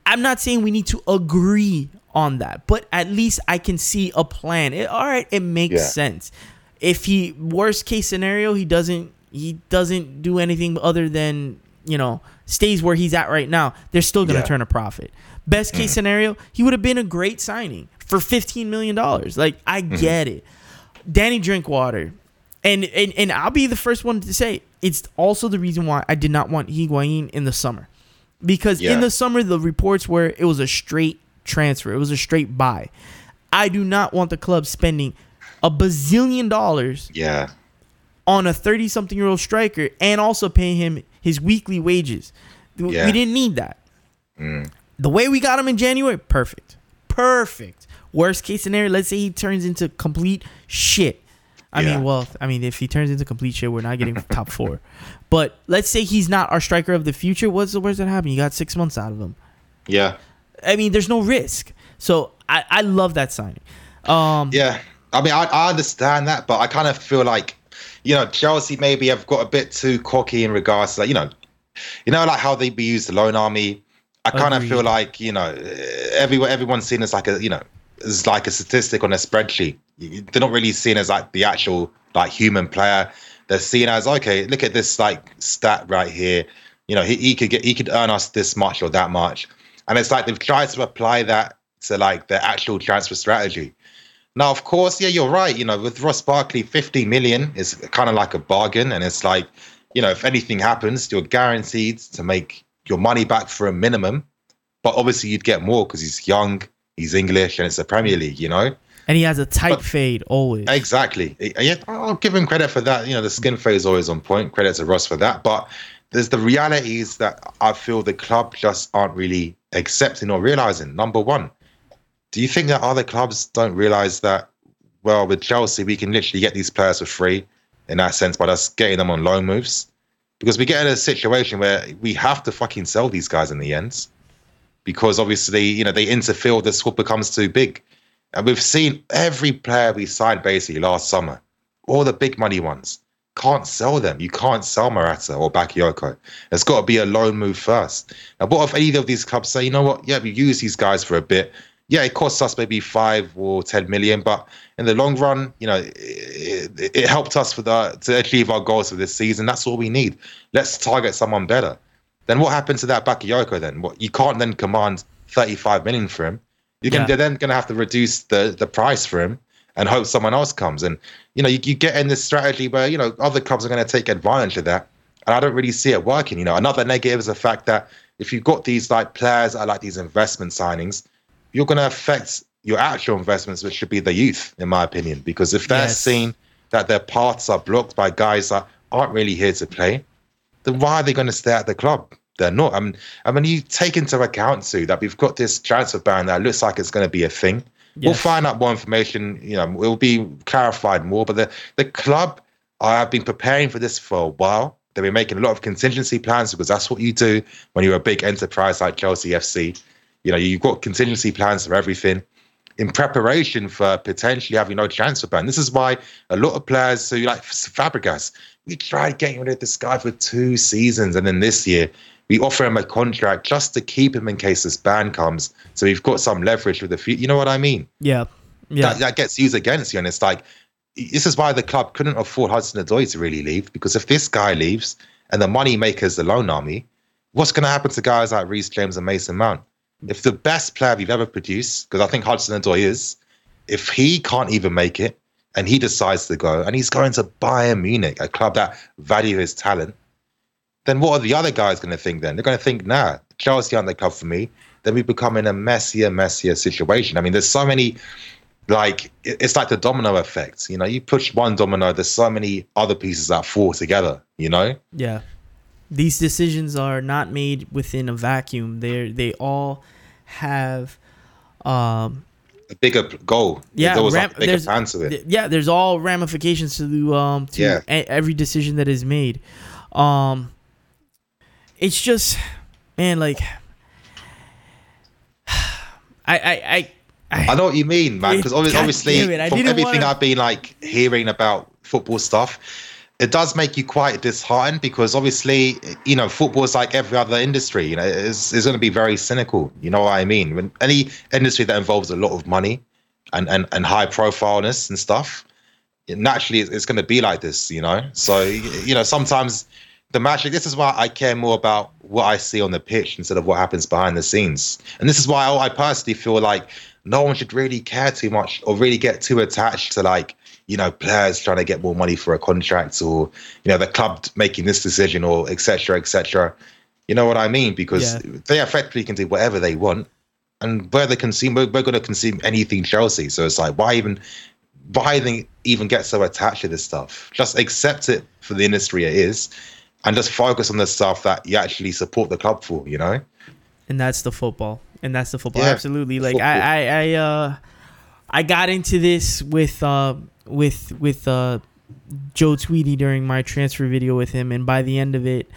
I'm not saying we need to agree on that, but at least I can see a plan. It, all right, it makes Yeah. sense. If he worst case scenario, he doesn't he doesn't do anything other than you know stays where he's at right now. They're still gonna Yeah. turn a profit. Best case mm. scenario, he would have been a great signing for 15 million dollars. Like I mm-hmm. get it. Danny Drinkwater. And, and and I'll be the first one to say it's also the reason why I did not want Higuain in the summer. Because in the summer the reports were it was a straight transfer. It was a straight buy. I do not want the club spending a bazillion dollars yeah on a 30 something year old striker and also paying him his weekly wages. We Yeah. we didn't need that. Mm. The way we got him in January, perfect. Perfect. Worst case scenario, let's say he turns into complete shit. I Yeah. mean, well, I mean, if he turns into complete shit, we're not getting top four. But let's say he's not our striker of the future. What's the worst that happen? You got six months out of him. yeah I mean, there's no risk. So I, I love that signing. Um, Yeah, I mean, I, I understand that, but I kind of feel like you know, Chelsea maybe have got a bit too cocky in regards to like, you know, you know, like how they be used the loan army. I kind of feel like you know, everyone everyone's seen as like a you know, as like a statistic on a spreadsheet. They're not really seen as like the actual like human player. They're seen as okay, look at this like stat right here. You know, he, he could get he could earn us this much or that much, and it's like they've tried to apply that to like the actual transfer strategy. Now, of course, yeah, you're right. You know, with Ross Barkley, 50 million is kind of like a bargain. And it's like, you know, if anything happens, you're guaranteed to make your money back for a minimum. But obviously, you'd get more because he's young, he's English, and it's the Premier League, you know? And he has a tight But- fade always. Exactly. Yeah, I'll give him credit for that. You know, the skin fade is always on point. Credit to Ross for that. But there's the reality is that I feel the club just aren't really accepting or realizing. Number one, do you think that other clubs don't realize that? Well, with Chelsea, we can literally get these players for free in that sense by us getting them on loan moves. Because we get in a situation where we have to fucking sell these guys in the end. Because obviously, you know, they interfere, the squad becomes too big. And we've seen every player we signed basically last summer, all the big money ones, can't sell them. You can't sell Morata or Bakayoko. It's got to be a loan move first. Now, what if either of these clubs say, you know what, yeah, we use these guys for a bit. Yeah, it costs us maybe five or 10 million, but in the long run, you know, it, it, it helped us for the, to achieve our goals for this season. That's all we need. Let's target someone better. Then what happens to that Bakayoko then? What you can't then command 35 million for him. You're, gonna, Yeah. you're then going to have to reduce the, the price for him and hope someone else comes. And, you know, you, you get in this strategy where, you know, other clubs are going to take advantage of that. And I don't really see it working. You know, another negative is the fact that if you've got these like players that are like these investment signings, you're going to affect your actual investments, which should be the youth, in my opinion. Because if they're Yes. seeing that their paths are blocked by guys that aren't really here to play, then why are they going to stay at the club? They're not. I mean, I mean, you take into account too that we've got this transfer ban that looks like it's going to be a thing. We'll find out more information. You know, it will be clarified more. But the the club I have been preparing for this for a while. They've been making a lot of contingency plans because that's what you do when you're a big enterprise like Chelsea FC. You know, you've got contingency plans for everything in preparation for potentially having no transfer ban. This is why a lot of players, so like Fabregas, we tried getting rid of this guy for two seasons, and then this year we offer him a contract just to keep him in case this ban comes. So we've got some leverage with the future. You know what I mean? yeah. Yeah. That, that gets used against you, and it's like this is why the club couldn't afford Hudson Odoi to really leave because if this guy leaves and the money makers the loan army, what's going to happen to guys like Reece James and Mason Mount? If the best player we've ever produced, because I think Hudson Odoi is, if he can't even make it and he decides to go and he's going to Bayern Munich, a club that value his talent, then what are the other guys going to think then? They're going to think, nah, Chelsea aren't the club for me. Then we become in a messier, messier situation. I mean, there's so many, like, it's like the domino effect. You know, you push one domino, there's so many other pieces that fall together, you know? Yeah. These decisions are not made within a vacuum. They they all have um A bigger goal. yeah, There was ram- like a bigger there's plan to it. yeah, there's all ramifications to the um to Yeah. every decision that is made. Um it's just man like I I I I know what you mean, man. Because obviously, it, from everything wanna- I've been like hearing about football stuff, it does make you quite disheartened because obviously, you know, football is like every other industry. You know, it's, it's going to be very cynical. You know what I mean? When any industry that involves a lot of money and and, and high profileness and stuff, it- naturally, it's, it's going to be like this. You know, so you know, sometimes the match. This is why I care more about what I see on the pitch instead of what happens behind the scenes. And this is why I, I personally feel like no one should really care too much or really get too attached to like you know players trying to get more money for a contract or you know the club making this decision or etc etc. You know what I mean? Because Yeah. they effectively can do whatever they want, and we're the consumer. We're going to consume anything Chelsea. So it's like why even why even get so attached to this stuff? Just accept it for the industry it is, and just focus on the stuff that you actually support the club for. You know? and that's the football and that's the football Yeah, absolutely like football. I, I i uh i got into this with uh with with uh joe tweedy during my transfer video with him and by the end of it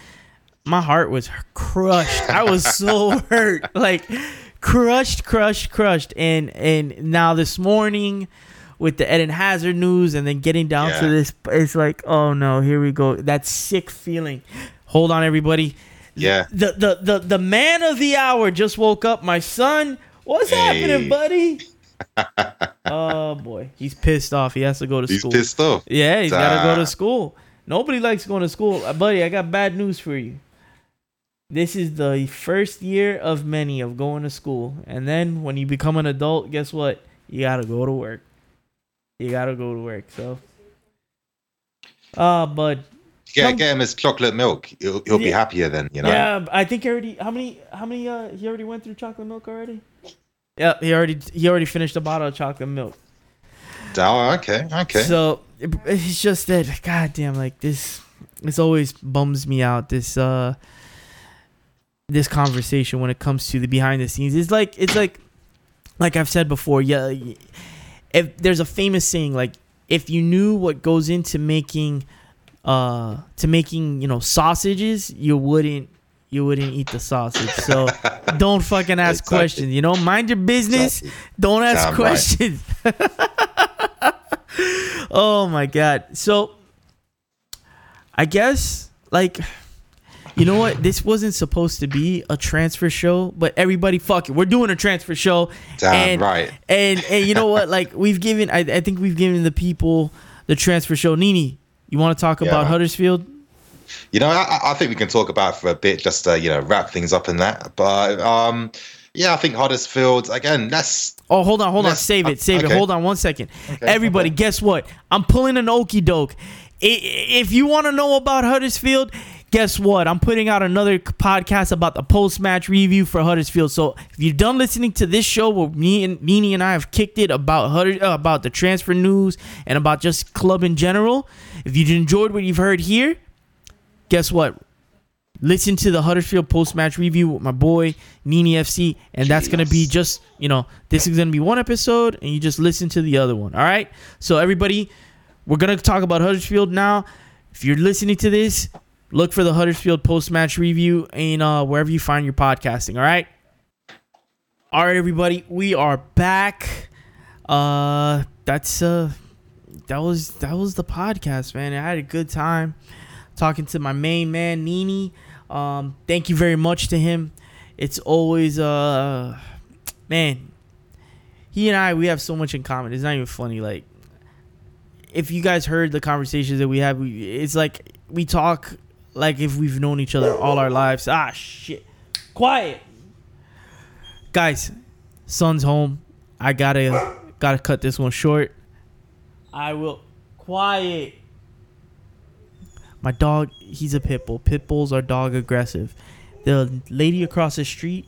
my heart was crushed i was so hurt like crushed crushed crushed and and now this morning with the Eden Hazard news, and then getting down to this. It's like, oh no, here we go. That sick feeling. Hold on, everybody. Yeah. The the the the man of the hour just woke up. My son, what's Hey. happening, buddy? oh boy, he's pissed off. He has to go to He's school. He's pissed off. Yeah, he's got to go to school. Nobody likes going to school. Uh, buddy, I got bad news for you. This is the first year of many of going to school. And then when you become an adult, guess what? You got to go to work. You got to go to work. So, uh, bud. Get, Come- get him his chocolate milk. He'll, he'll be happier then, you know? Yeah, I think he already. How many? How many? Uh, he already went through chocolate milk already. Yeah, he already. He already finished a bottle of chocolate milk. Oh, okay, okay. So it, it's just that, goddamn, like this. This always bums me out. This uh, this conversation when it comes to the behind the scenes. It's like it's like, like I've said before. Yeah, if there's a famous saying like, if you knew what goes into making, uh, to making you know sausages, you wouldn't. You wouldn't eat the sausage, so don't fucking ask Exactly. questions. You know, mind your business. Exactly. Don't ask Damn right. questions. oh my god. So I guess like you know what? This wasn't supposed to be a transfer show, but everybody fuck it. We're doing a transfer show. Damn and, right. And and you know what? Like we've given I, I think we've given the people the transfer show. Nini, you want to talk Yeah. about Huddersfield? You know, I, I think we can talk about it for a bit, just to you know wrap things up in that. But um, yeah, I think Huddersfield again. That's Oh, hold on, hold on. Save it, save it. Hold on one second. Okay, Everybody, okay. guess what? I'm pulling an okey doke. If you want to know about Huddersfield, guess what? I'm putting out another podcast about the post match review for Huddersfield. So if you're done listening to this show where me and Nini and I have kicked it about Hudder, uh, about the transfer news and about just club in general, if you enjoyed what you've heard here, guess what? Listen to the Huddersfield post match review with my boy Nini FC, and that's gonna be just you know this is gonna be one episode, and you just listen to the other one. All right. So everybody, we're gonna talk about Huddersfield now. If you're listening to this, look for the Huddersfield post match review in uh, wherever you find your podcasting. All right. All right, everybody, we are back. Uh, that's uh, that was that was the podcast, man. I had a good time talking to my main man Nini. Um, thank you very much to him. It's always uh, man, he and I we have so much in common. It's not even funny. Like, if you guys heard the conversations that we have, we, it's like we talk like if we've known each other all our lives. Ah, shit, quiet, guys. Son's home. I gotta gotta cut this one short. I will quiet. My dog, he's a pit bull. Pit bulls are dog aggressive. The lady across the street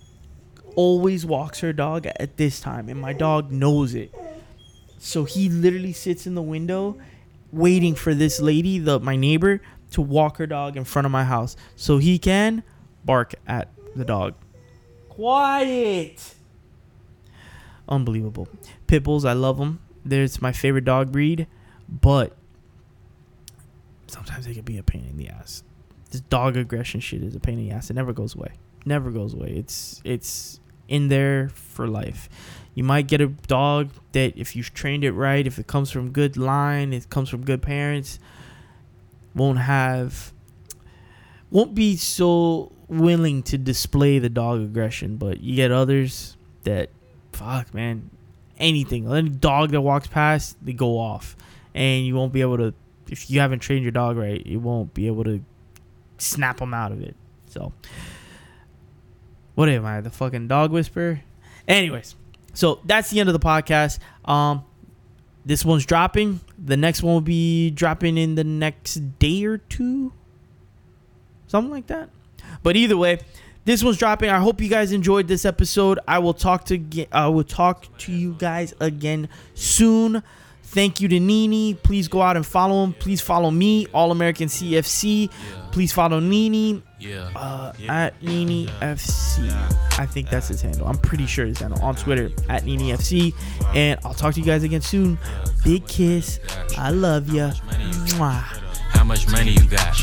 always walks her dog at this time, and my dog knows it. So he literally sits in the window waiting for this lady, the my neighbor, to walk her dog in front of my house so he can bark at the dog. Quiet. Unbelievable. Pit bulls, I love them. There's my favorite dog breed, but sometimes they can be a pain in the ass. This dog aggression shit is a pain in the ass. It never goes away. Never goes away. It's it's in there for life. You might get a dog that if you've trained it right, if it comes from good line, it comes from good parents, won't have won't be so willing to display the dog aggression, but you get others that fuck man, anything. Any dog that walks past, they go off. And you won't be able to if you haven't trained your dog right, you won't be able to snap them out of it. So, what am I, the fucking dog whisperer? Anyways, so that's the end of the podcast. Um, this one's dropping. The next one will be dropping in the next day or two, something like that. But either way, this one's dropping. I hope you guys enjoyed this episode. I will talk to ge- I will talk to you guys again soon. Thank you to Nini. Please go out and follow him. Please follow me, All American CFC. Please follow Nini yeah. At Nini yeah. FC. Yeah. I think that's his handle. I'm pretty sure his handle on Twitter at Nini FC. And I'll talk to you guys again soon. Big kiss. I love ya. Mwah. How much money you got?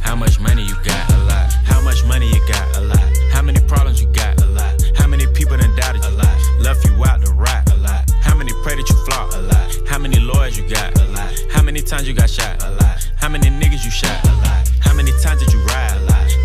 How much money you got? A lot. How much money you got? A lot. How many problems you got? A lot. How many people done doubted you? A lot. Left you out to rot? A lot. How many pray that you flop? A lot. How many lawyers you got? A lot. How many times you got shot? A lot. How many niggas you shot? A lot. How many times did you ride? A lot.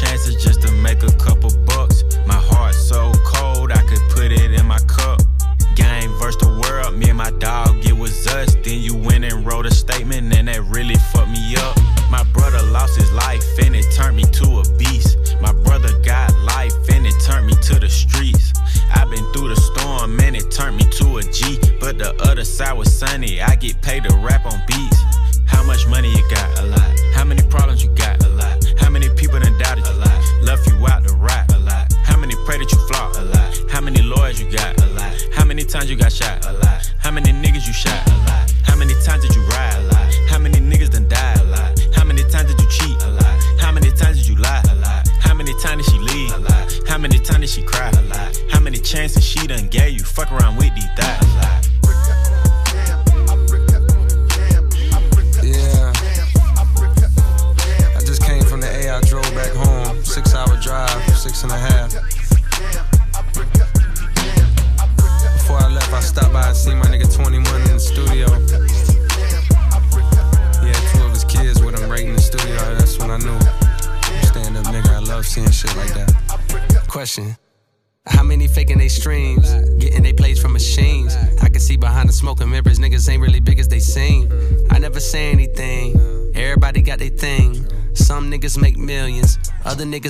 Chances just to make a couple bucks. My heart so cold, I could put it in my cup. Game versus the world, me and my dog, it was us. Then you went and wrote a statement, and that really fucked me up. My brother lost his life, and it turned me to a beast. My brother got life, and it turned me to the streets. I've been through the storm, and it turned me to a G. But the other side was sunny, I get paid to rap on beats. How much money you got? A lot. How many problems you got?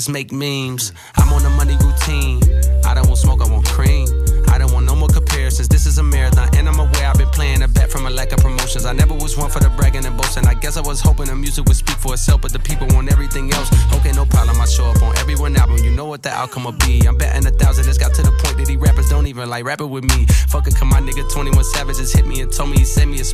Niggas make memes. I'm on a money routine. I don't want smoke, I want cream. I don't want no more comparisons. This is a marathon, and I'm aware I've been playing a bet from a lack of promotions. I never was one for the bragging and boasting. I guess I was hoping the music would speak for itself, but the people want everything else. Okay, no problem. I show up on every one album. You know what the outcome will be. I'm betting a thousand. It's got to the point that these rappers don't even like rapping with me. Fuck it, come my nigga 21 Savage just hit me and told me he sent me a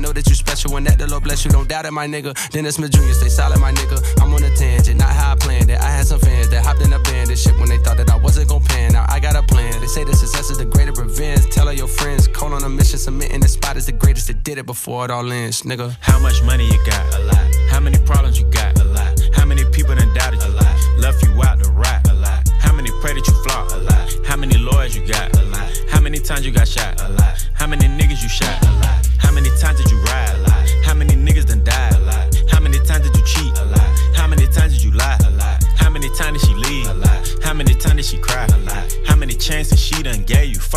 know that you special and that the Lord bless you. Don't doubt it, my nigga. Dennis Smith Jr., stay solid, my nigga. I'm on a tangent, not how I planned it. I had some fans that hopped in a band and shit when they thought that I wasn't gon' pan. Now I got a plan. They say the success is the greater revenge. Tell all your friends, call on a mission, submitting the spot is the greatest that did it before it all ends, nigga. How much money you got? A lot. How many problems you got? A lot. How many people done doubted you? A lot. Left you out to rap? A lot. How many pray that you flop? A lot. How many lawyers you got? A lot. How many times you got shot? A lot. How many niggas you shot? A lot. How many times did you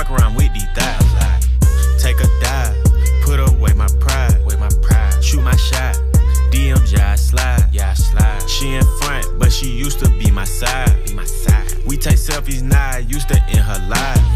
Fuck around with these thighs. Lot. Take a dive, put away my pride, away my pride. Shoot my shot, yeah I slide, yeah I slide. She in front, but she used to be my side, be my side. We take selfies now, I used to in her life.